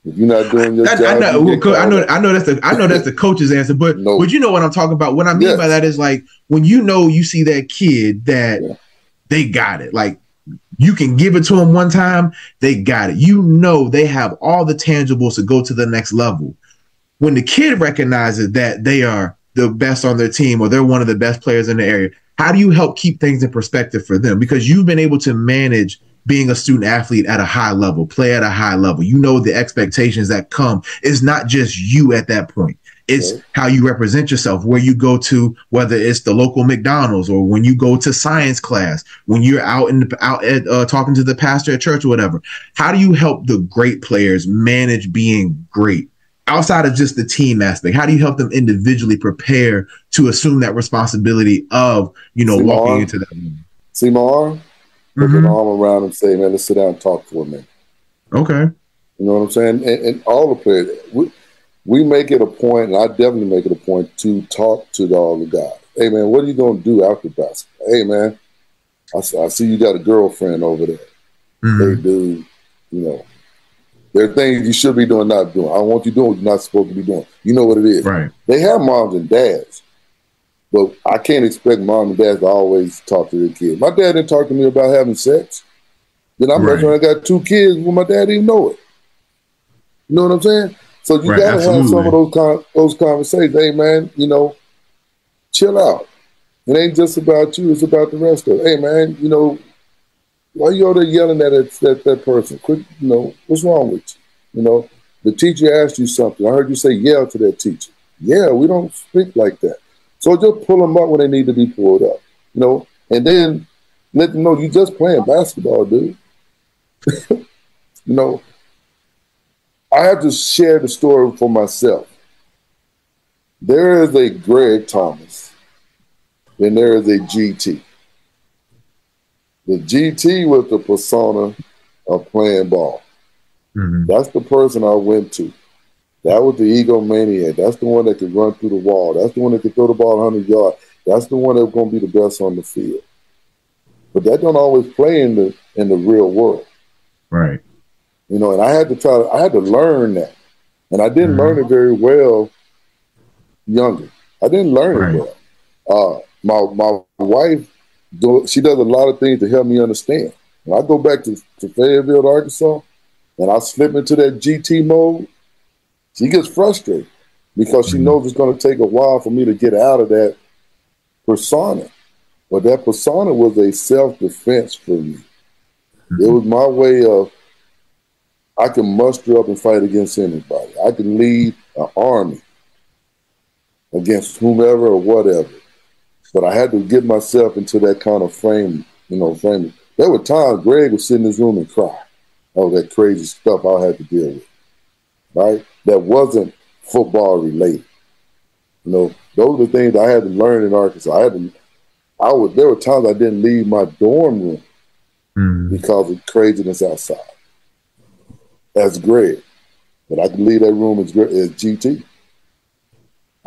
If you're not doing your I, job, I know, you I know, I know that's the, I know that's the coach's answer, but No. but you know what I'm talking about. What I mean Yes. by that is like when you know you see that kid that Yeah. they got it, like you can give it to them one time, they got it. You know they have all the tangibles to go to the next level. When the kid recognizes that they are the best on their team or they're one of the best players in the area, how do you help keep things in perspective for them? Because you've been able to manage being a student athlete at a high level, play at a high level. You know the expectations that come. It's not just you at that point. It's how you represent yourself, where you go to, whether it's the local McDonald's or when you go to science class, when you're out and out at, uh, talking to the pastor at church or whatever. How do you help the great players manage being great outside of just the team aspect? How do you help them individually prepare to assume that responsibility of you know walking into that? room? Arm? Put Mhm. an arm around him, say, man, let's sit down and talk for a minute. Okay. You know what I'm saying? And, and all the players, we, we make it a point, and I definitely make it a point to talk to the, all the guys. Hey, man, what are you going to do after basketball? Hey, man, I, I see you got a girlfriend over there. Mhm. Hey, dude, you know, there are things you should be doing, not doing. I don't want you doing what you're not supposed to be doing. You know what it is. Right. They have moms and dads, but I can't expect mom and dad to always talk to their kids. My dad didn't talk to me about having sex. Then I'm Right. when I got two kids when my dad didn't know it. You know what I'm saying? So you Right, gotta have some of those con- those conversations. Hey man, you know, chill out. It ain't just about you; it's about the rest of. it. Hey man, you know, why you over there yelling at that, that that person? Quit, you know, what's wrong with you? You know, the teacher asked you something. I heard you say yell to that teacher. Yeah, we don't speak like that. So just pull them up when they need to be pulled up. You know, and then let them know you just playing basketball, dude. you know, I have to share the story for myself. There is a Greg Thomas, and there is a GT. The GT was the persona of playing ball. Mhm. That's the person I went to. That was the egomaniac. That's the one that could run through the wall. That's the one that could throw the ball 100 yards. That's the one that's going to be the best on the field. But that don't always play in the in the real world. Right. You know, and I had to try. I had to learn that, and I didn't mm-hmm. learn it very well younger. I didn't learn right. it well. Uh, my my wife, do, she does a lot of things to help me understand. When I go back to, to Fayetteville, Arkansas, and I slip into that GT mode, she gets frustrated because she mm-hmm. knows it's going to take a while for me to get out of that persona. But that persona was a self defense for me. Mm-hmm. It was my way of I can muster up and fight against anybody. I can lead an army against whomever or whatever. But I had to get myself into that kind of frame, you know, frame. There were times Greg would sit in his room and cry. All that crazy stuff I had to deal with. Right? That wasn't football related. You know, those are the things I had to learn in Arkansas. I had to I would there were times I didn't leave my dorm room mm. because of craziness outside. As great, But I could leave that room as, as GT.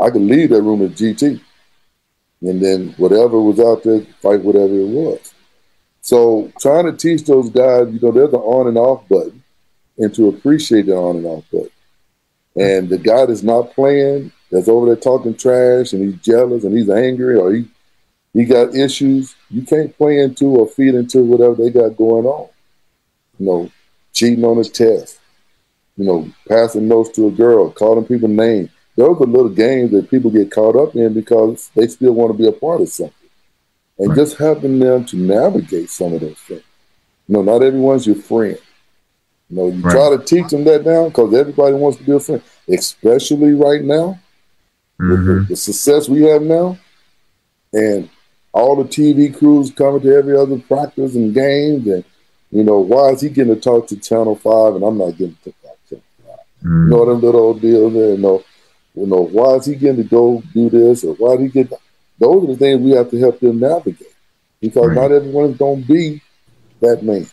I could leave that room as GT. And then whatever was out there, fight whatever it was. So trying to teach those guys, you know, there's an on and off button and to appreciate the on and off button. And the guy that's not playing, that's over there talking trash and he's jealous and he's angry or he he got issues, you can't play into or feed into whatever they got going on. You know, cheating on a test, you know, passing notes to a girl, calling people names. Those are little games that people get caught up in because they still want to be a part of something. And right. just helping them to navigate some of those things. You know, not everyone's your friend. You know, you right. try to teach them that now because everybody wants to be a friend, especially right now. Mm-hmm. The, the success we have now, and all the TV crews coming to every other practice and games, and you know, why is he getting to talk to Channel Five and I'm not getting to talk to Channel 5 mm-hmm. You know, them little old deals there. You know, you know, why is he getting to go do this or why did he get? Those are the things we have to help them navigate because right. not everyone's going to be that man.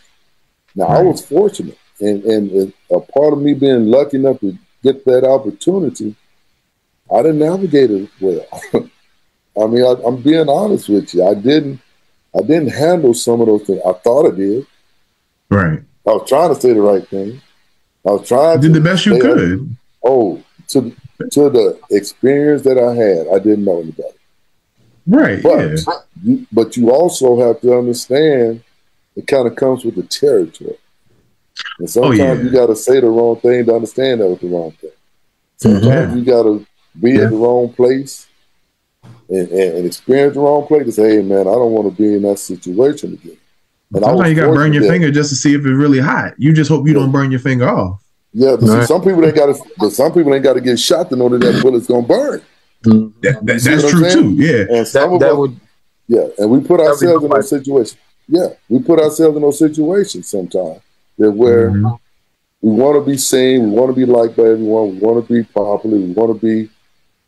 Now, right. I was fortunate, and, and, a part of me being lucky enough to get that opportunity, I didn't navigate it well. I mean, I, am being honest with you. I didn't. I didn't handle some of those things. I thought I did. Right. I was trying to say the right thing. I was trying. To. Did the best you could. Oh, to to the experience that I had, I didn't know anybody. Right. But yeah. you, but you also have to understand it kind of comes with the territory. And sometimes oh, yeah. you got to say the wrong thing to understand that was the wrong thing. Sometimes mm-hmm. you got to be yeah. in the wrong place and, and, and, experience the wrong place to say, hey, man, I don't want to be in that situation again. And Sometimes you got to burn your that. finger just to see if it's really hot. You just hope you yeah. don't burn your finger off. Yeah, right. some people ain't got to, but some people ain't got to get shot to know that that bullet's gonna burn. That, that, that's true too. Yeah, and some that, of us, would, yeah, and we put ourselves in those situations. Yeah, we put ourselves in those situations sometimes that where mm-hmm. we want to be seen, we want to be liked by everyone, we want to be popular, we want to be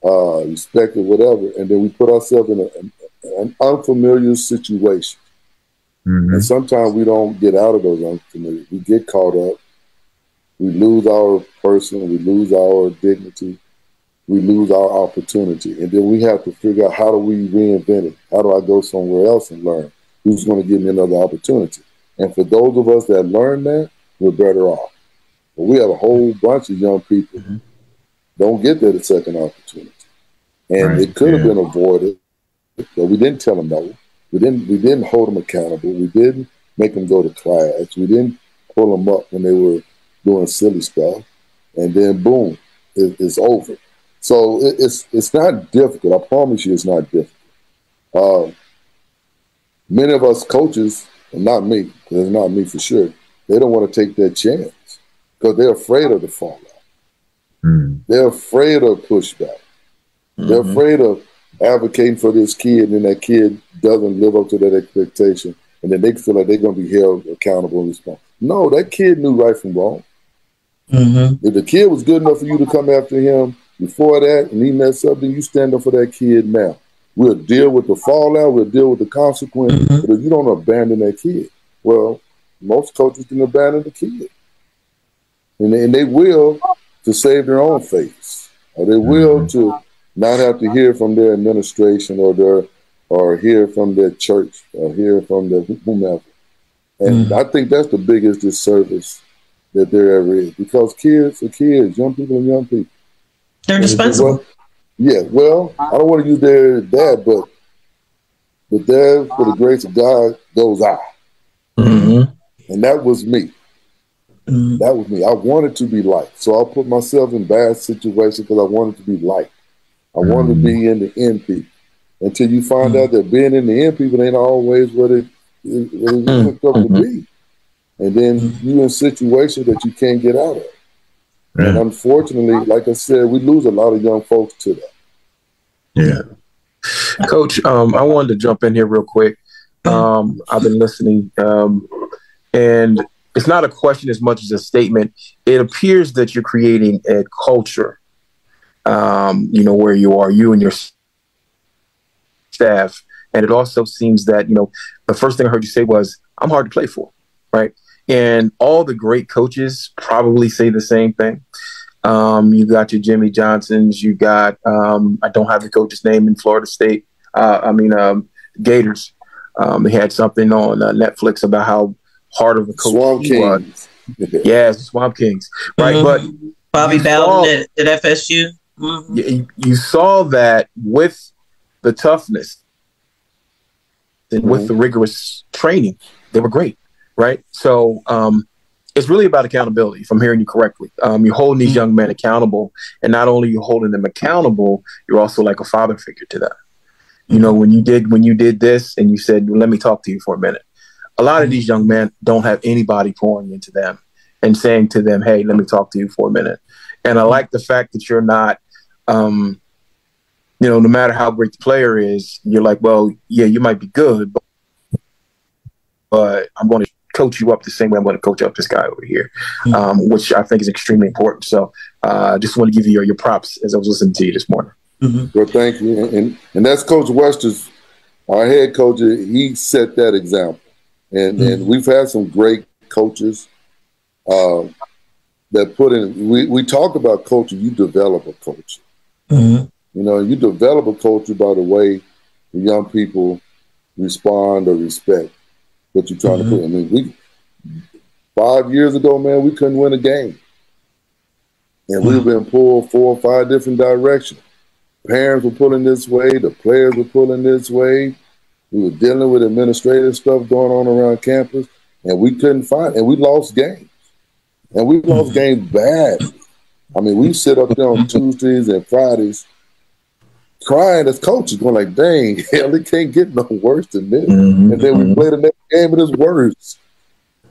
uh, respected, whatever, and then we put ourselves in a, an unfamiliar situation. Mm-hmm. And sometimes we don't get out of those unfamiliar. We get caught up we lose our person, we lose our dignity, we lose our opportunity. And then we have to figure out how do we reinvent it? How do I go somewhere else and learn? Who's going to give me another opportunity? And for those of us that learn that, we're better off. But we have a whole bunch of young people mm-hmm. don't get that second opportunity. And right. it could have been avoided, but we didn't tell them no. We didn't we didn't hold them accountable. We didn't make them go to class. We didn't pull them up when they were doing silly stuff, and then boom, it, it's over. So it, it's it's not difficult. I promise you, it's not difficult. Uh, many of us coaches, and not me, because it's not me for sure, they don't want to take that chance because they're afraid of the fallout. Mm. They're afraid of pushback. Mm-hmm. They're afraid of advocating for this kid, and that kid doesn't live up to that expectation, and then they feel like they're going to be held accountable and responsible. No, that kid knew right from wrong. Mm-hmm. If the kid was good enough for you to come after him before that and he messed up, then you stand up for that kid now. We'll deal with the fallout, we'll deal with the consequence, mm-hmm. but if you don't abandon that kid, well, most coaches can abandon the kid. And they, and they will to save their own face, or they will mm-hmm. to not have to hear from their administration or their or hear from their church or hear from the whomever. And mm-hmm. I think that's the biggest disservice that there ever is because kids are kids, young people are young people. They're indispensable. Yeah, well, I don't want to use their dad, but but there, for the grace of God, goes I. Mm-hmm. And that was me. Mm-hmm. That was me. I wanted to be liked. So I put myself in bad situations because I wanted to be liked. I mm-hmm. wanted to be mm-hmm. in the end people. Until you find out that being in the end people ain't always what it, it, what it's mm-hmm. up to be. And then mm-hmm. you in situations that you can't get out of. And unfortunately, like I said, we lose a lot of young folks to that. Yeah. Coach, um, I wanted to jump in here real quick. Um, I've been listening, um, and it's not a question as much as a statement. It appears that you're creating a culture, um, you know, where you are, you and your staff. And it also seems that, you know, the first thing I heard you say was, I'm hard to play for, right? And all the great coaches probably say the same thing. Um, you got your Jimmy Johnsons. You got um, I don't have the coach's name in Florida State. Uh, I mean um, Gators. Um, they had something on uh, Netflix about how hard of a coach Swamp he Kings. was. yes, Swamp Kings. Right, mm-hmm. but Bobby Bowden at, at, FSU. Mm-hmm. You, you, saw that with the toughness and mm-hmm. with the rigorous training, they were great. Right, so um, it's really about accountability, if I'm hearing you correctly. Um, you're holding these mm-hmm. young men accountable, and not only you're holding them accountable, you're also like a father figure to them. You know, when you did when you did this, and you said, "Let me talk to you for a minute." A lot of these young men don't have anybody pouring into them and saying to them, "Hey, let me talk to you for a minute." And I like the fact that you're not, um, you know, no matter how great the player is, you're like, "Well, yeah, you might be good, but, but I'm going to coach you up the same way I'm going to coach up this guy over here, mm-hmm. um, which I think is extremely important. So I uh, just want to give you your, your, props as I was listening to you this morning. Mm-hmm. Well, thank you. And, and that's Coach Wester's, our head coach. He set that example. And, mm-hmm. and we've had some great coaches uh, that put in, we, we talk about culture, you develop a culture. Mm-hmm. You know, you develop a culture by the way the young people respond or respect what you're trying mm-hmm. to put. I mean, we five years ago, man, we couldn't win a game, and mm-hmm. we've been pulled four or five different directions. Parents were pulling this way, the players were pulling this way. We were dealing with administrative stuff going on around campus, and we couldn't find, and we lost games, and we lost mm-hmm. games bad. I mean, we sit up there on Tuesdays and Fridays crying as coaches, going like, "Dang, hell, it can't get no worse than this." Mm-hmm. And then we play the next game, and it's worse,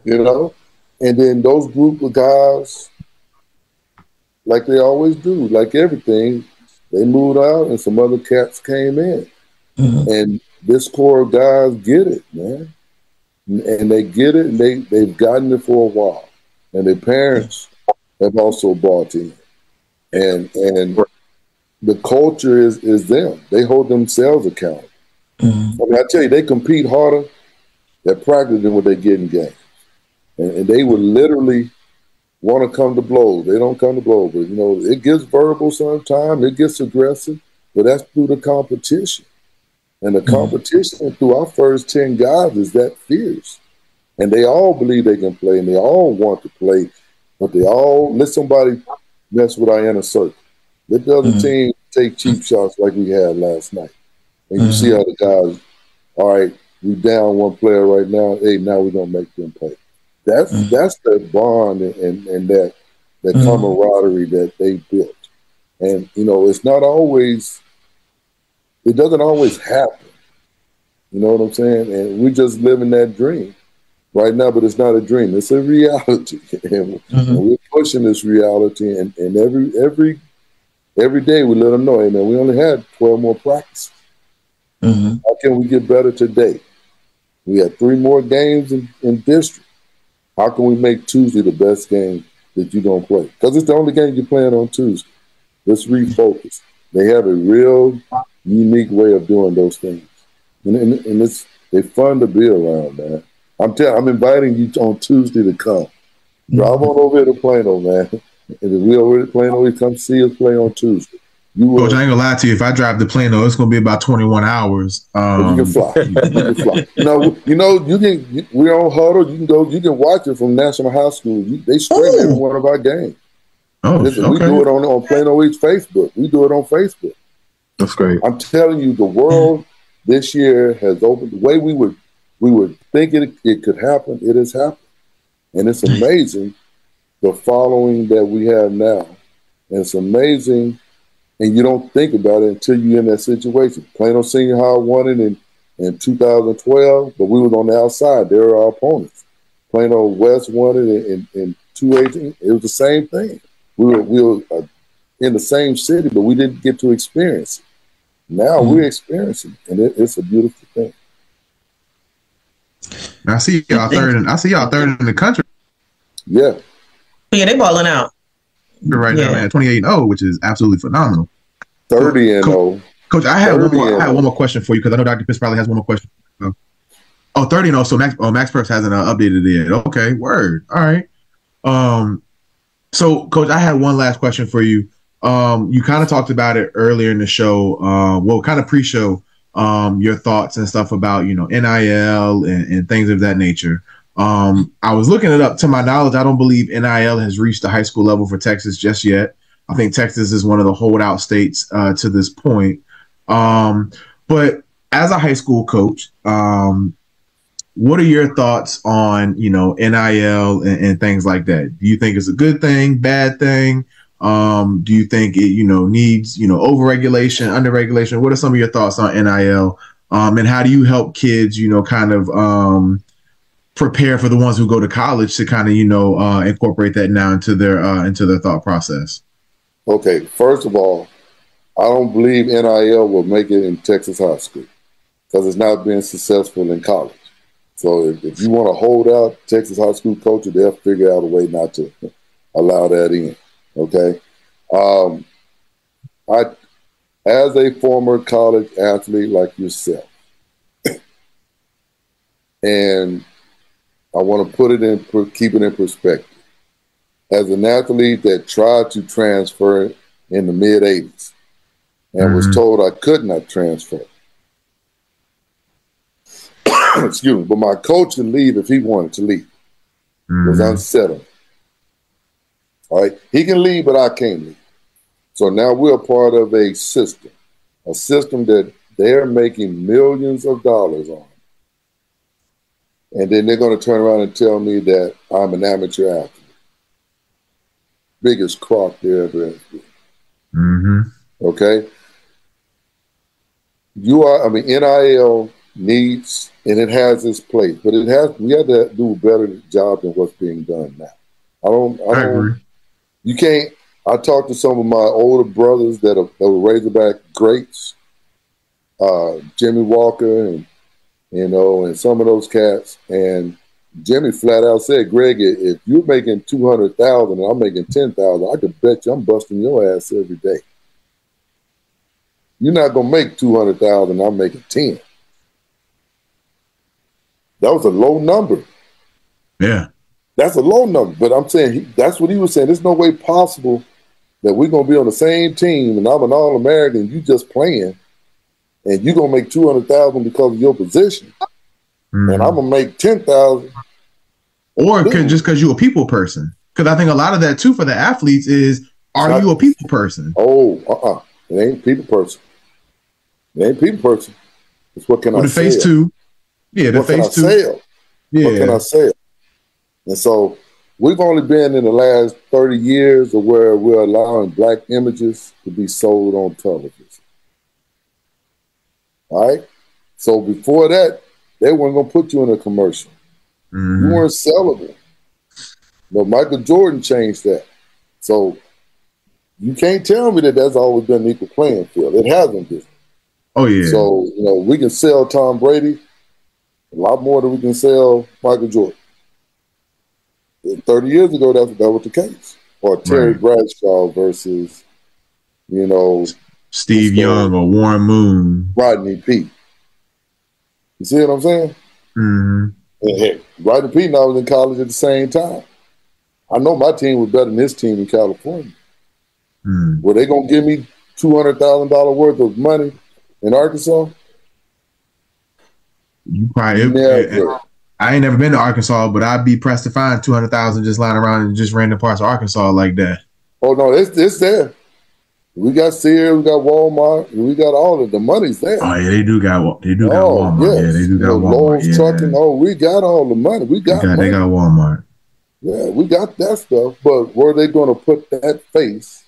you know. And then those group of guys, like they always do, like everything, they moved out, and some other cats came in, mm-hmm. and this core of guys get it, man, and they get it, and they they've gotten it for a while, and their parents have also bought in, and and the culture is is them. They hold themselves accountable. Mm-hmm. I mean, I tell you, they compete harder at practice than what they get in games, and, and they would literally want to come to blows. They don't come to blows, but you know, it gets verbal sometimes. It gets aggressive, but that's through the competition. And the mm-hmm. competition through our first ten guys is that fierce, and they all believe they can play, and they all want to play, but they all let somebody mess with our inner circle. Let the other mm-hmm. team take cheap shots like we had last night. And you mm-hmm. see how the guys, all right, we down one player right now. Hey, now we're gonna make them play. That's mm-hmm. that's the bond and, and, and that that mm-hmm. camaraderie that they built. And you know, it's not always it doesn't always happen. You know what I'm saying? And we're just living that dream right now, but it's not a dream. It's a reality. and, mm-hmm. we're pushing this reality and, and every every every day we let them know, hey man, we only had 12 more practices. Mm-hmm. How can we get better today? We had three more games in, in district. How can we make Tuesday the best game that you're going to play? Because it's the only game you're playing on Tuesday. Let's refocus. They have a real unique way of doing those things. And, and, and it's they're fun to be around, man. I'm telling I'm inviting you on Tuesday to come. Drive on over here to Plano, man. And if we already playing, always come see us play on Tuesday. You will, Coach, I ain't gonna lie to you. If I drive the plane, though, it's gonna be about 21 hours. Um, you can fly. you can fly. You know, you know, you can. We're on Hudl. You can go. You can watch it from National High School. You, they stream every one of our games. Oh, okay. We do it on on Plano East Facebook. We do it on Facebook. That's great. I'm telling you, the world this year has opened. The way we would we would think it it could happen, it has happened, and it's amazing the following that we have now. And it's amazing, and you don't think about it until you're in that situation. Plano Senior High won it in in 2012, but we was on the outside. They were our opponents. Plano West won it in, in, in 2018. It was the same thing. We were we were uh, in the same city, but we didn't get to experience it. Now mm-hmm. we're experiencing, it, and it, it's a beautiful thing. I see y'all third, and I see y'all third in the country. Yeah, yeah, they balling out. You're right yeah. now, man. 28 and 0, which is absolutely phenomenal. 30 and 0. Coach, I have one more. I have one more question for you because I know Dr. Pitts probably has one more question. Oh, 30 and 0. So Max, oh, MaxPreps hasn't uh, updated it yet. Okay, word. All right. Um, so, Coach, I had one last question for you. Um, you kind of talked about it earlier in the show. Uh, well, kind of pre-show. Um, your thoughts and stuff about you know NIL and, and things of that nature. Um, I was looking it up. To my knowledge, I don't believe NIL has reached the high school level for Texas just yet. I think Texas is one of the holdout states uh, to this point. Um, but as a high school coach, um, what are your thoughts on you know NIL and, and, things like that? Do you think it's a good thing, bad thing? Um, do you think it, you know, needs, you know, overregulation, underregulation? What are some of your thoughts on NIL? Um, and how do you help kids, you know, kind of um, prepare for the ones who go to college to kind of, you know, uh, incorporate that now into their uh, into their thought process? Okay, first of all, I don't believe NIL will make it in Texas high school because it's not been successful in college. So if, if you want to hold out Texas high school culture, they'll figure out a way not to allow that in. Okay. Um, I, as a former college athlete like yourself, and I want to put it in, keep it in perspective. As an athlete that tried to transfer in the mid 80s and mm-hmm. was told I could not transfer. Excuse me, but my coach can leave if he wanted to leave. Mm-hmm. was unsettling. All right. He can leave, but I can't leave. So now we're part of a system, a system that they're making millions of dollars on. And then they're going to turn around and tell me that I'm an amateur athlete. Biggest crock there ever has been. Mm-hmm. Okay. You are, I mean, NIL needs, and it has its place, but it has, we have to do a better job than what's being done now. I don't, I, don't, I you can't. I talked to some of my older brothers that are, that were Razorback greats, uh, Jimmy Walker, and you know, and some of those cats. And Jimmy flat out said, "Greg, if you're making two hundred thousand and I'm making ten thousand, I could bet you I'm busting your ass every day. You're not gonna make two hundred thousand. I'm making ten. That was a low number. Yeah. That's a low number, but I'm saying he, that's what he was saying. There's no way possible that we're gonna be on the same team, and I'm an All American. You just playing, and you're gonna make two hundred thousand because of your position, mm. and I'm gonna make ten thousand. Or just because you're a people person, because I think a lot of that too for the athletes is, are Not, you a people person? Oh, uh, uh-uh. uh it ain't people person. It ain't people person. It's what can well, I the phase two? Yeah, the what phase two. Sell? Yeah, what can I say? And so we've only been in the last 30 years of where we're allowing black images to be sold on television. All right? So before that, they weren't going to put you in a commercial. Mm-hmm. You weren't sellable. But Michael Jordan changed that. So you can't tell me that that's always been an equal playing field. It hasn't been. Oh, yeah. So, you know, we can sell Tom Brady a lot more than we can sell Michael Jordan. 30 years ago, that, that was the case. Or Terry right. Bradshaw versus, you know, Steve Young or Warren Moon. Rodney Peete. You see what I'm saying? Mm-hmm. Rodney Peete and I was in college at the same time. I know my team was better than his team in California. Mm. Were they gonna give me two hundred thousand dollar worth of money in Arkansas? You probably. Never. I ain't never been to Arkansas, but I'd be pressed to find two hundred thousand just lying around in just random parts of Arkansas like that. Oh no, it's it's there. We got Sears, we got Walmart, we got all of the money's there. Oh yeah, they do got they do got oh, Walmart. Yes. Yeah, they do got you know, Walmart. Yeah. trucking. Oh, we got all the money. We got, got they got Walmart. Yeah, we got that stuff. But were they going to put that face?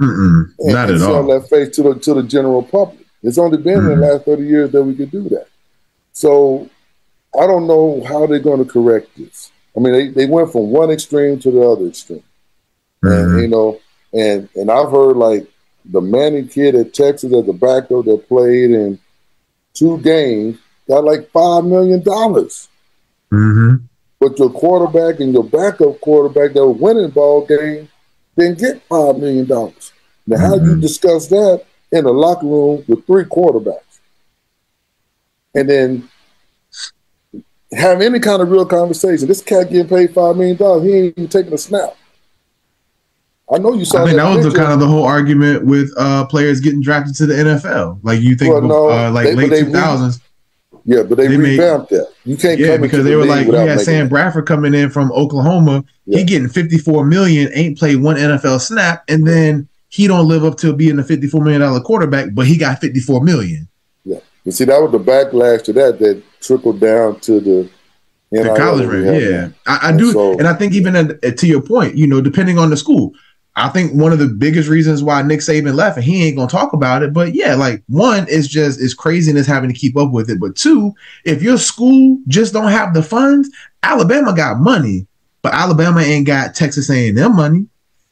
Mm-mm, and, not at all. That face to the to the general public. It's only been mm-hmm. in the last thirty years that we could do that. So I don't know how they're going to correct this. I mean, they, they went from one extreme to the other extreme, mm-hmm. and you know, and and I've heard like the Manning kid at Texas at the backup that played in two games got like five million dollars. Mm-hmm. But your quarterback and your backup quarterback that were winning ball game didn't get five million dollars. Now, mm-hmm. how do you discuss that in a locker room with three quarterbacks? And then have any kind of real conversation. This cat getting paid five million dollars. He ain't even taking a snap. I know you saw. I mean, that, that was the, kind of the whole argument with uh, players getting drafted to the NFL. Like you think, well, no, uh, like they, late two thousands. Yeah, but they, they revamped made, that. You can't yeah because they were like we had Sam Bradford coming in from Oklahoma. Yeah. He getting fifty four million, ain't played one NFL snap, and then he don't live up to being a fifty four million dollar quarterback, but he got fifty four million. Yeah, you see that was the backlash to that that trickled down to the the college rank. Yeah, I, I do, so, and I think even at, to your point, you know, depending on the school, I think one of the biggest reasons why Nick Saban left, and he ain't gonna talk about it, but yeah, like one is just is craziness having to keep up with it. But two, if your school just don't have the funds, Alabama got money, but Alabama ain't got Texas A&M money.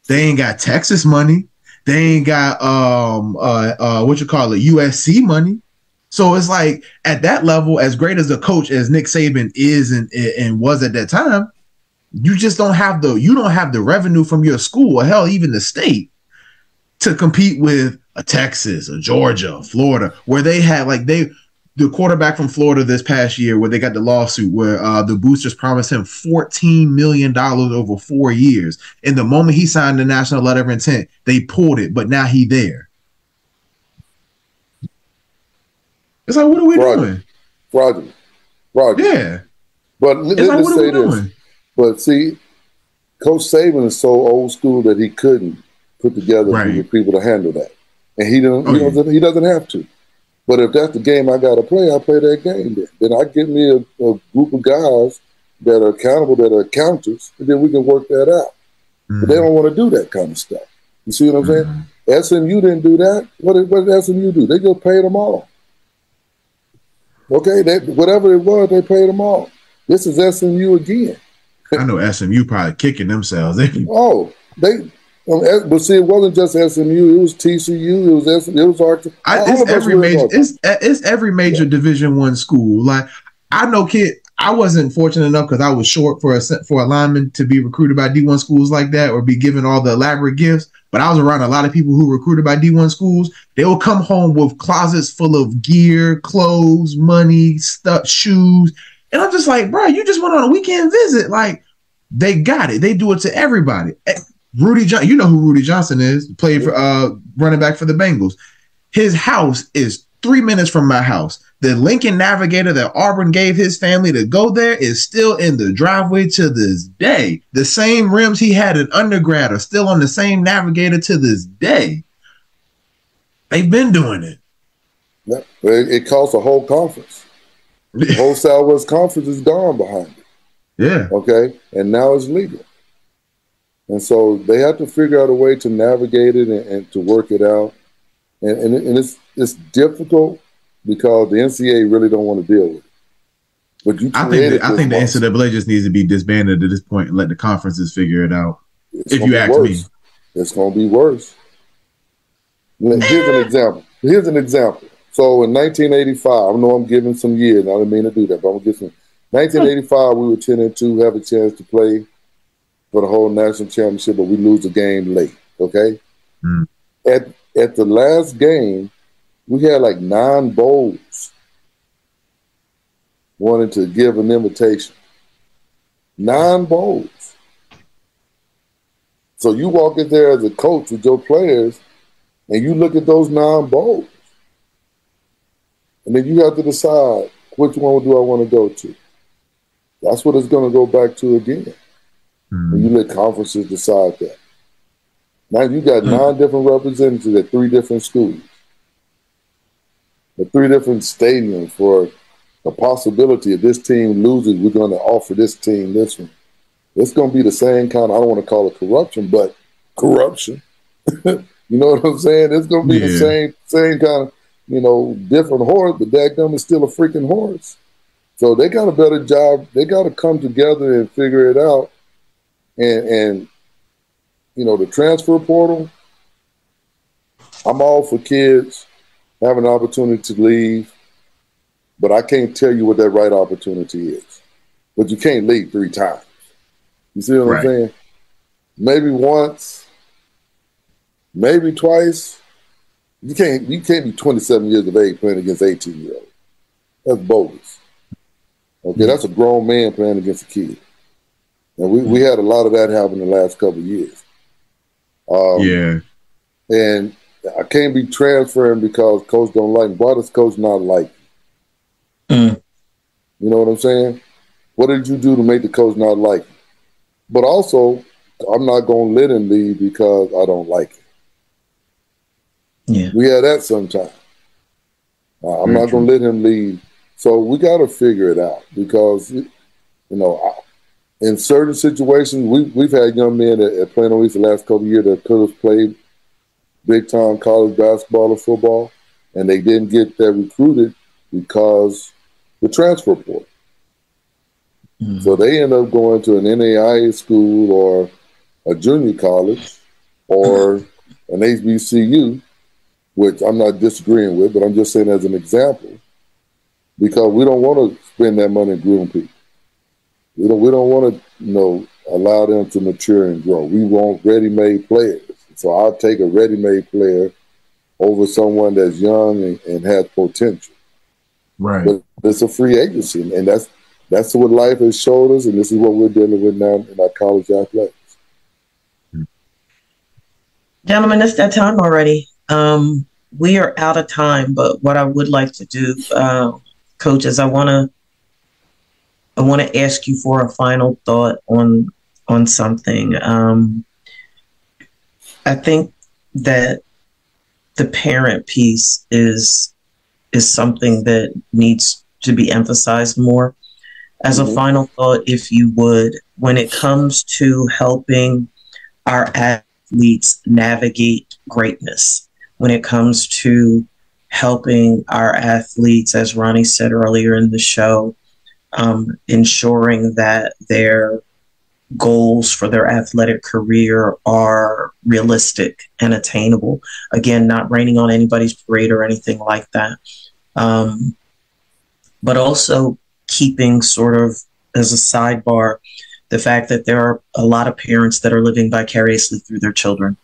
They ain't got Texas money. They ain't got um uh, uh what you call it USC money. So it's like at that level, as great as a coach as Nick Saban is and and was at that time, you just don't have the you don't have the revenue from your school or hell even the state to compete with a Texas, a Georgia, a Florida, where they had like they the quarterback from Florida this past year where they got the lawsuit where uh, the boosters promised him $14 million over four years. And the moment he signed the national letter of intent, they pulled it, but now he there. It's like, what are we doing? Roger. Roger. Yeah. But let, us like, say this. Doing? But see, Coach Saban is so old school that he couldn't put together right. people to handle that, and he didn't. Oh, he, doesn't, he doesn't have to. But if that's the game I got to play, I play that game. Then, then I get me a, a, group of guys that are accountable, that are accountants, and then we can work that out. Mm-hmm. But they mm-hmm. don't want to do that kind of stuff. You see what I'm mm-hmm. saying? SMU didn't do that. What did, what did SMU do? They just paid them all. Okay, they, whatever it was, they paid them all. This is SMU again. I know SMU probably kicking themselves. oh, they. Um, but see, it wasn't just SMU. It was TCU. It was SMU. It was Arkansas. it's every major. It's, it's every major yeah. Division One school. Like I know, kid. I wasn't fortunate enough because I was short for a for a lineman to be recruited by D one schools like that or be given all the elaborate gifts. But I was around a lot of people who recruited by D one schools. They will come home with closets full of gear, clothes, money, stuff, shoes. And I'm just like, bro, you just went on a weekend visit. Like, they got it. They do it to everybody. Eh, Rudi Johnson, you know who Rudi Johnson is, played for uh running back for the Bengals. His house is three minutes from my house. The Lincoln Navigator that Auburn gave his family to go there is still in the driveway to this day. The same rims he had in undergrad are still on the same Navigator to this day. They've been doing it. Yeah, it costs a whole conference. The whole Southwest Conference is gone behind it. Yeah. Okay. And now it's legal. And so they have to figure out a way to navigate it and, and to work it out. And, and, and, it's it's difficult because the NCAA really don't want to deal with it. But you I think the, I think the NCAA just needs to be disbanded at this point and let the conferences figure it out. It's if you ask worse. me, it's going to be worse. Here's an example. Here's an example. So in 1985, I know I'm giving some years. I didn't mean to do that, but I'm give some. 1985, we were 10 and 2, have a chance to play for the whole national championship, but we lose the game late. Okay. Mm. At at the last game, we had like nine bowls wanting to give an invitation. Nine bowls. So you walk in there as a coach with your players And you look at those nine bowls, and then you have to decide which one do I want to go to. That's what it's going to go back to again. Mm. And you let conferences decide that. Now you got mm. nine different representatives at three different schools, at three different stadiums for the possibility of this team loses, we're going to offer this team this one. It's going to be the same kind. Of, I don't want to call it corruption, but corruption. you know what I'm saying? It's going to be yeah. the same same kind of you know different horse, but that gum is still a freaking horse. So they got a better job. They got to come together and figure it out. And and you know the transfer portal. I'm all for kids having an opportunity to leave but I can't tell you what that right opportunity is. But you can't leave three times. You see what right. I'm saying? Maybe once, maybe twice. You can't you can't be 27 years of age playing against 18 year olds. That's bogus. Okay, that's a grown man playing against a kid. And we, we had a lot of that happen in the last couple of years. Um, yeah. And I can't be transferring because coach don't like me. Why does coach not like Mm. You know what I'm saying? What did you do to make the coach not like you? But also, I'm not going to let him leave because I don't like him. Yeah. We have that sometimes. Uh, I'm Very not going to let him leave. So we got to figure it out because, you know, in certain situations, we, we've had young men at, at Plano East the last couple years that could have played big time college basketball or football, and they didn't get that recruited because the transfer portal. Mm-hmm. So they end up going to an NAIA school or a junior college or an HBCU, which I'm not disagreeing with, but I'm just saying as an example, because we don't want to spend that money and groom people. We don't, we don't want to, you know, allow them to mature and grow. We want ready-made players. So I'll take a ready-made player over someone that's young and, and has potential. Right. But it's a free agency, and that's that's what life has showed us, and this is what we're dealing with now in our college athletics. Gentlemen, it's that time already. Um, we are out of time, but what I would like to do, uh, coaches, I want to I want to ask you for a final thought on on something. Um, I think that the parent piece is is something that needs to be emphasized more. As mm-hmm. a final thought, if you would, when it comes to helping our athletes navigate greatness, when it comes to helping our athletes, as Ronnie said earlier in the show, um, ensuring that their goals for their athletic career are realistic and attainable. Again, not raining on anybody's parade or anything like that um, but also keeping sort of as a sidebar the fact that there are a lot of parents that are living vicariously through their children.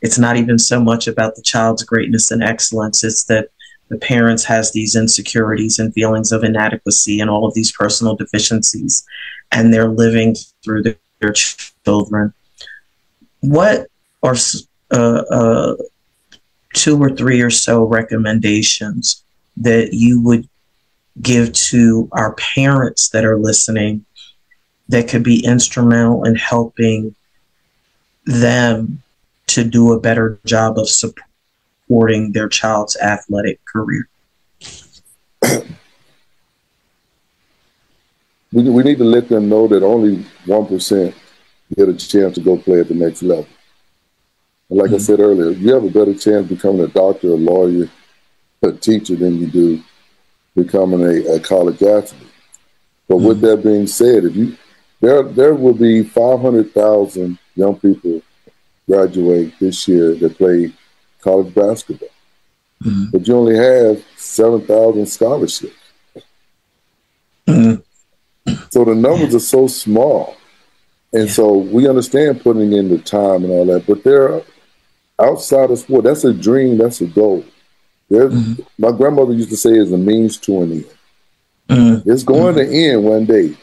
It's not even so much about the child's greatness and excellence, it's that the parents has these insecurities and feelings of inadequacy and all of these personal deficiencies and they're living through their, their children. What are uh, uh, two or three or so recommendations that you would give to our parents that are listening that could be instrumental in helping them to do a better job of supporting their child's athletic career? we, we need to let them know that only 1% get a chance to go play at the next level. And like mm-hmm. I said earlier, you have a better chance becoming a doctor, a lawyer, a teacher than you do becoming a, a college athlete. But mm-hmm. with that being said, if you there there will be five hundred thousand young people graduate this year that play college basketball. Mm-hmm. But you only have seven thousand scholarships. Mm-hmm. So the numbers are so small. And yeah. so we understand putting in the time and all that, but there are outside of sport, that's a dream, that's a goal. Mm-hmm. My grandmother used to say, "Is a means to an end." Mm-hmm. It's going to end one day,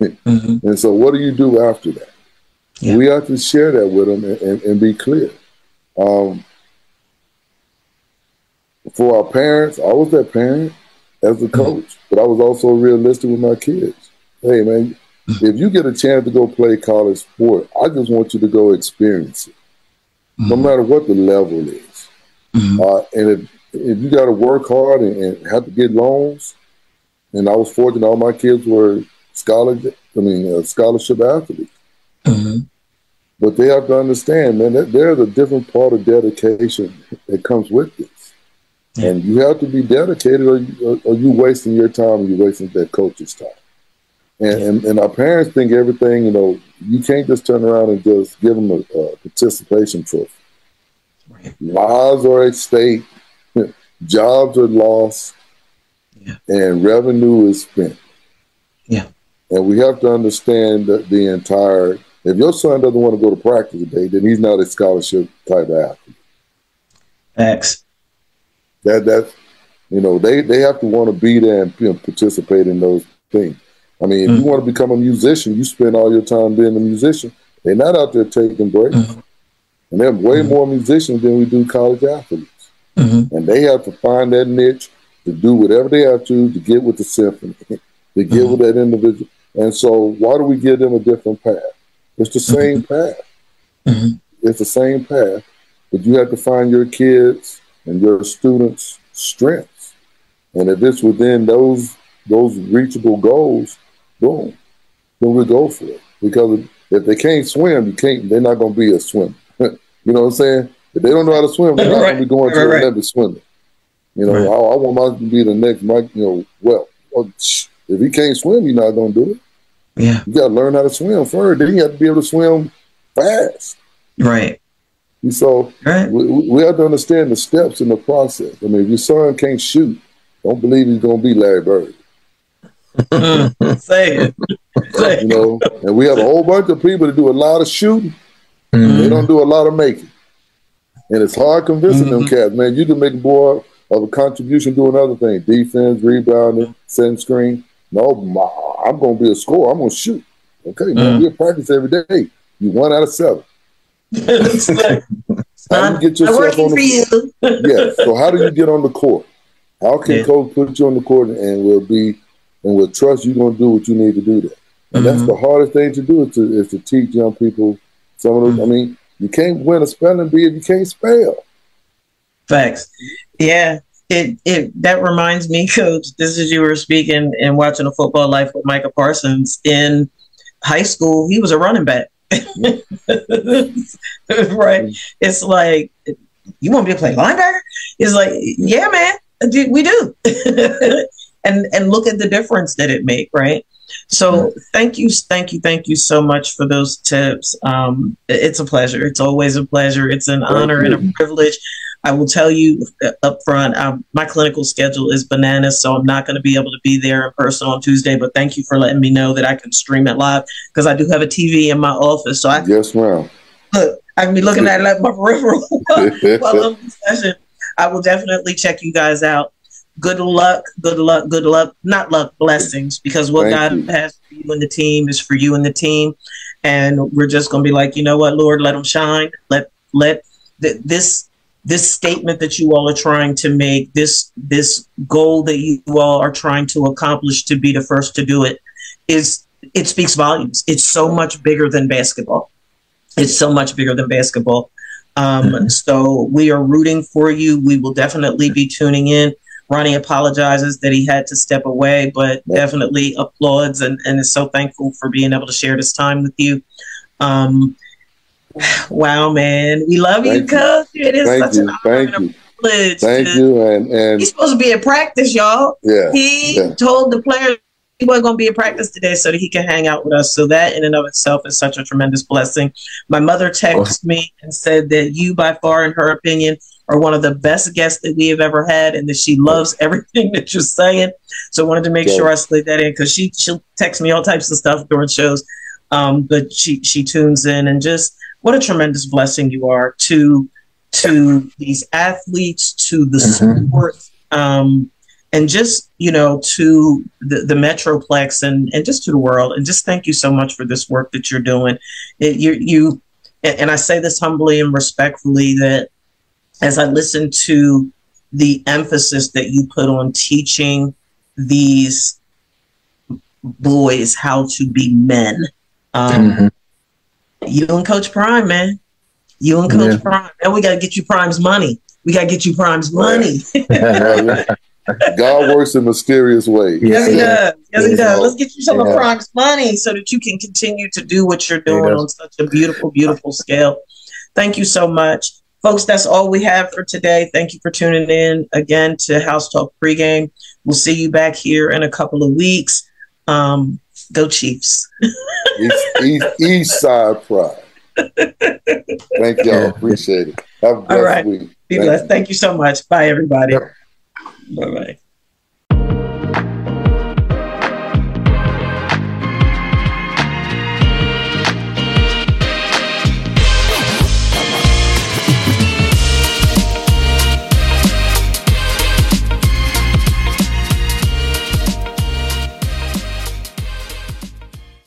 mm-hmm. and so what do you do after that? Yeah. We have to share that with them and, and, and be clear. Um, for our parents, I was that parent as a coach, but I was also realistic with my kids. Hey, man, if you get a chance to go play college sport, I just want you to go experience it, no mm-hmm. matter what the level is. Mm-hmm. Uh, and if, if you got to work hard and, and, have to get loans, and I was fortunate, all my kids were scholarship, I mean, uh, scholarship athletes. But they have to understand, man, that there's a different part of dedication that comes with this. Yeah. And you have to be dedicated, or, or, or you wasting your time, and you're wasting that coach's time. And, and, and, our parents think everything, you know, you can't just turn around and just give them a, a participation trophy. Right. Lives are at stake, jobs are lost, yeah. and revenue is spent. Yeah. And we have to understand that the entire, if your son doesn't want to go to practice today, then he's not a scholarship type of athlete. X. That, that's, you know, they, they have to want to be there and you know, participate in those things. I mean, if mm-hmm. you want to become a musician, you spend all your time being a musician. They're not out there taking breaks. Mm-hmm. And there are way mm-hmm. more musicians than we do college athletes. Mm-hmm. And they have to find that niche to do whatever they have to to get with the symphony, to get with mm-hmm. that individual. And so, why do we give them a different path? It's the same mm-hmm. path. It's the same path, but you have to find your kids and your students' strengths. And if it's within those those reachable goals, boom, then we go for it. Because if they can't swim, you can't. They're not going to be a swimmer. you know what I'm saying? If they don't know how to swim, they're not right. going to be going to right, Olympic swimming. You know, right. I, I, want mine to be the next Mike. You know, well, if he can't swim, you're not going to do it. Yeah, you got to learn how to swim first. Then you have to be able to swim fast. Right. And so right. we, we have to understand the steps in the process. I mean, if your son can't shoot, don't believe he's going to be Larry Bird. Say it. Say you know, and we have a whole bunch of people that do a lot of shooting. Mm-hmm. They don't do a lot of making. And it's hard convincing mm-hmm. them cats, man. You can make more of a contribution doing other things, defense, rebounding, setting screen. No, my, I'm going to be a scorer. I'm going to shoot. Okay, man, mm-hmm. we practice every day. You one out of seven. how do you get yourself on the court? yeah. So how do you get on the court? How can yeah. coach put you on the court and will be and will trust you're going to do what you need to do there. And mm-hmm. that's the hardest thing to do is to, is to teach young people some of those. Mm-hmm. I mean, you can't win a spelling bee if you can't spell. Facts. Yeah. It, it that reminds me, Coach. This is you were speaking and watching a football life with Micah Parsons in high school. He was a running back, right? It's like you want me to play linebacker? It's like, yeah, man, we do. and and look at the difference that it make right so thank you thank you thank you so much for those tips um, it's a pleasure it's always a pleasure it's an honor and a privilege i will tell you up front um, my clinical schedule is bananas so i'm not going to be able to be there in person on tuesday but thank you for letting me know that i can stream it live because i do have a tv in my office so i yes ma'am look i can be looking at it like my peripheral while i'm in session i will definitely check you guys out good luck, good luck, good luck, not luck, blessings, because what Thank God you. has for you and the team is for you and the team. And we're just going to be like, you know what, Lord, let them shine. Let, let th- this, this statement that you all are trying to make, this, this goal that you all are trying to accomplish to be the first to do it is, it speaks volumes. It's so much bigger than basketball. It's so much bigger than basketball. Um, mm-hmm. So we are rooting for you. We will definitely be tuning in. Ronnie apologizes that he had to step away, but definitely applauds and, and is so thankful for being able to share this time with you. Um, wow, man, we love Thank you, Coach. It is Thank such you. an honor Thank and a privilege. Thank to, you, and and he's supposed to be in practice, y'all. Yeah, he yeah. told the players he wasn't going to be in practice today so that he can hang out with us. So that in and of itself is such a tremendous blessing. My mother texted me and said that you, by far, in her opinion, are one of the best guests that we have ever had, and that she loves everything that you're saying. So I wanted to make yeah. sure I slid that in because she she'll text me all types of stuff during shows. Um, but she she tunes in and just what a tremendous blessing you are to to these athletes, to the mm-hmm. sport, um, and just you know to the, the metroplex and and just to the world. And just thank you so much for this work that you're doing. It, you you and I say this humbly and respectfully that as I listen to the emphasis that you put on teaching these boys how to be men. Um, mm-hmm. You and Coach Prime, man. You and Coach yeah. Prime. And we got to get you Prime's money. We got to get you Prime's money. God works in mysterious ways. Yes, he does. Yes, he does. Let's get you some yeah. of Prime's money so that you can continue to do what you're doing on such a beautiful, beautiful scale. Thank you so much. Folks, that's all we have for today. Thank you for tuning in again to House Talk pregame. We'll see you back here in a couple of weeks. Um, go Chiefs. east, east, east, Side Pride. Thank y'all. Appreciate it. Have a blessed all right. week. Be Thank blessed. You. Thank you so much. Bye, everybody. Bye bye.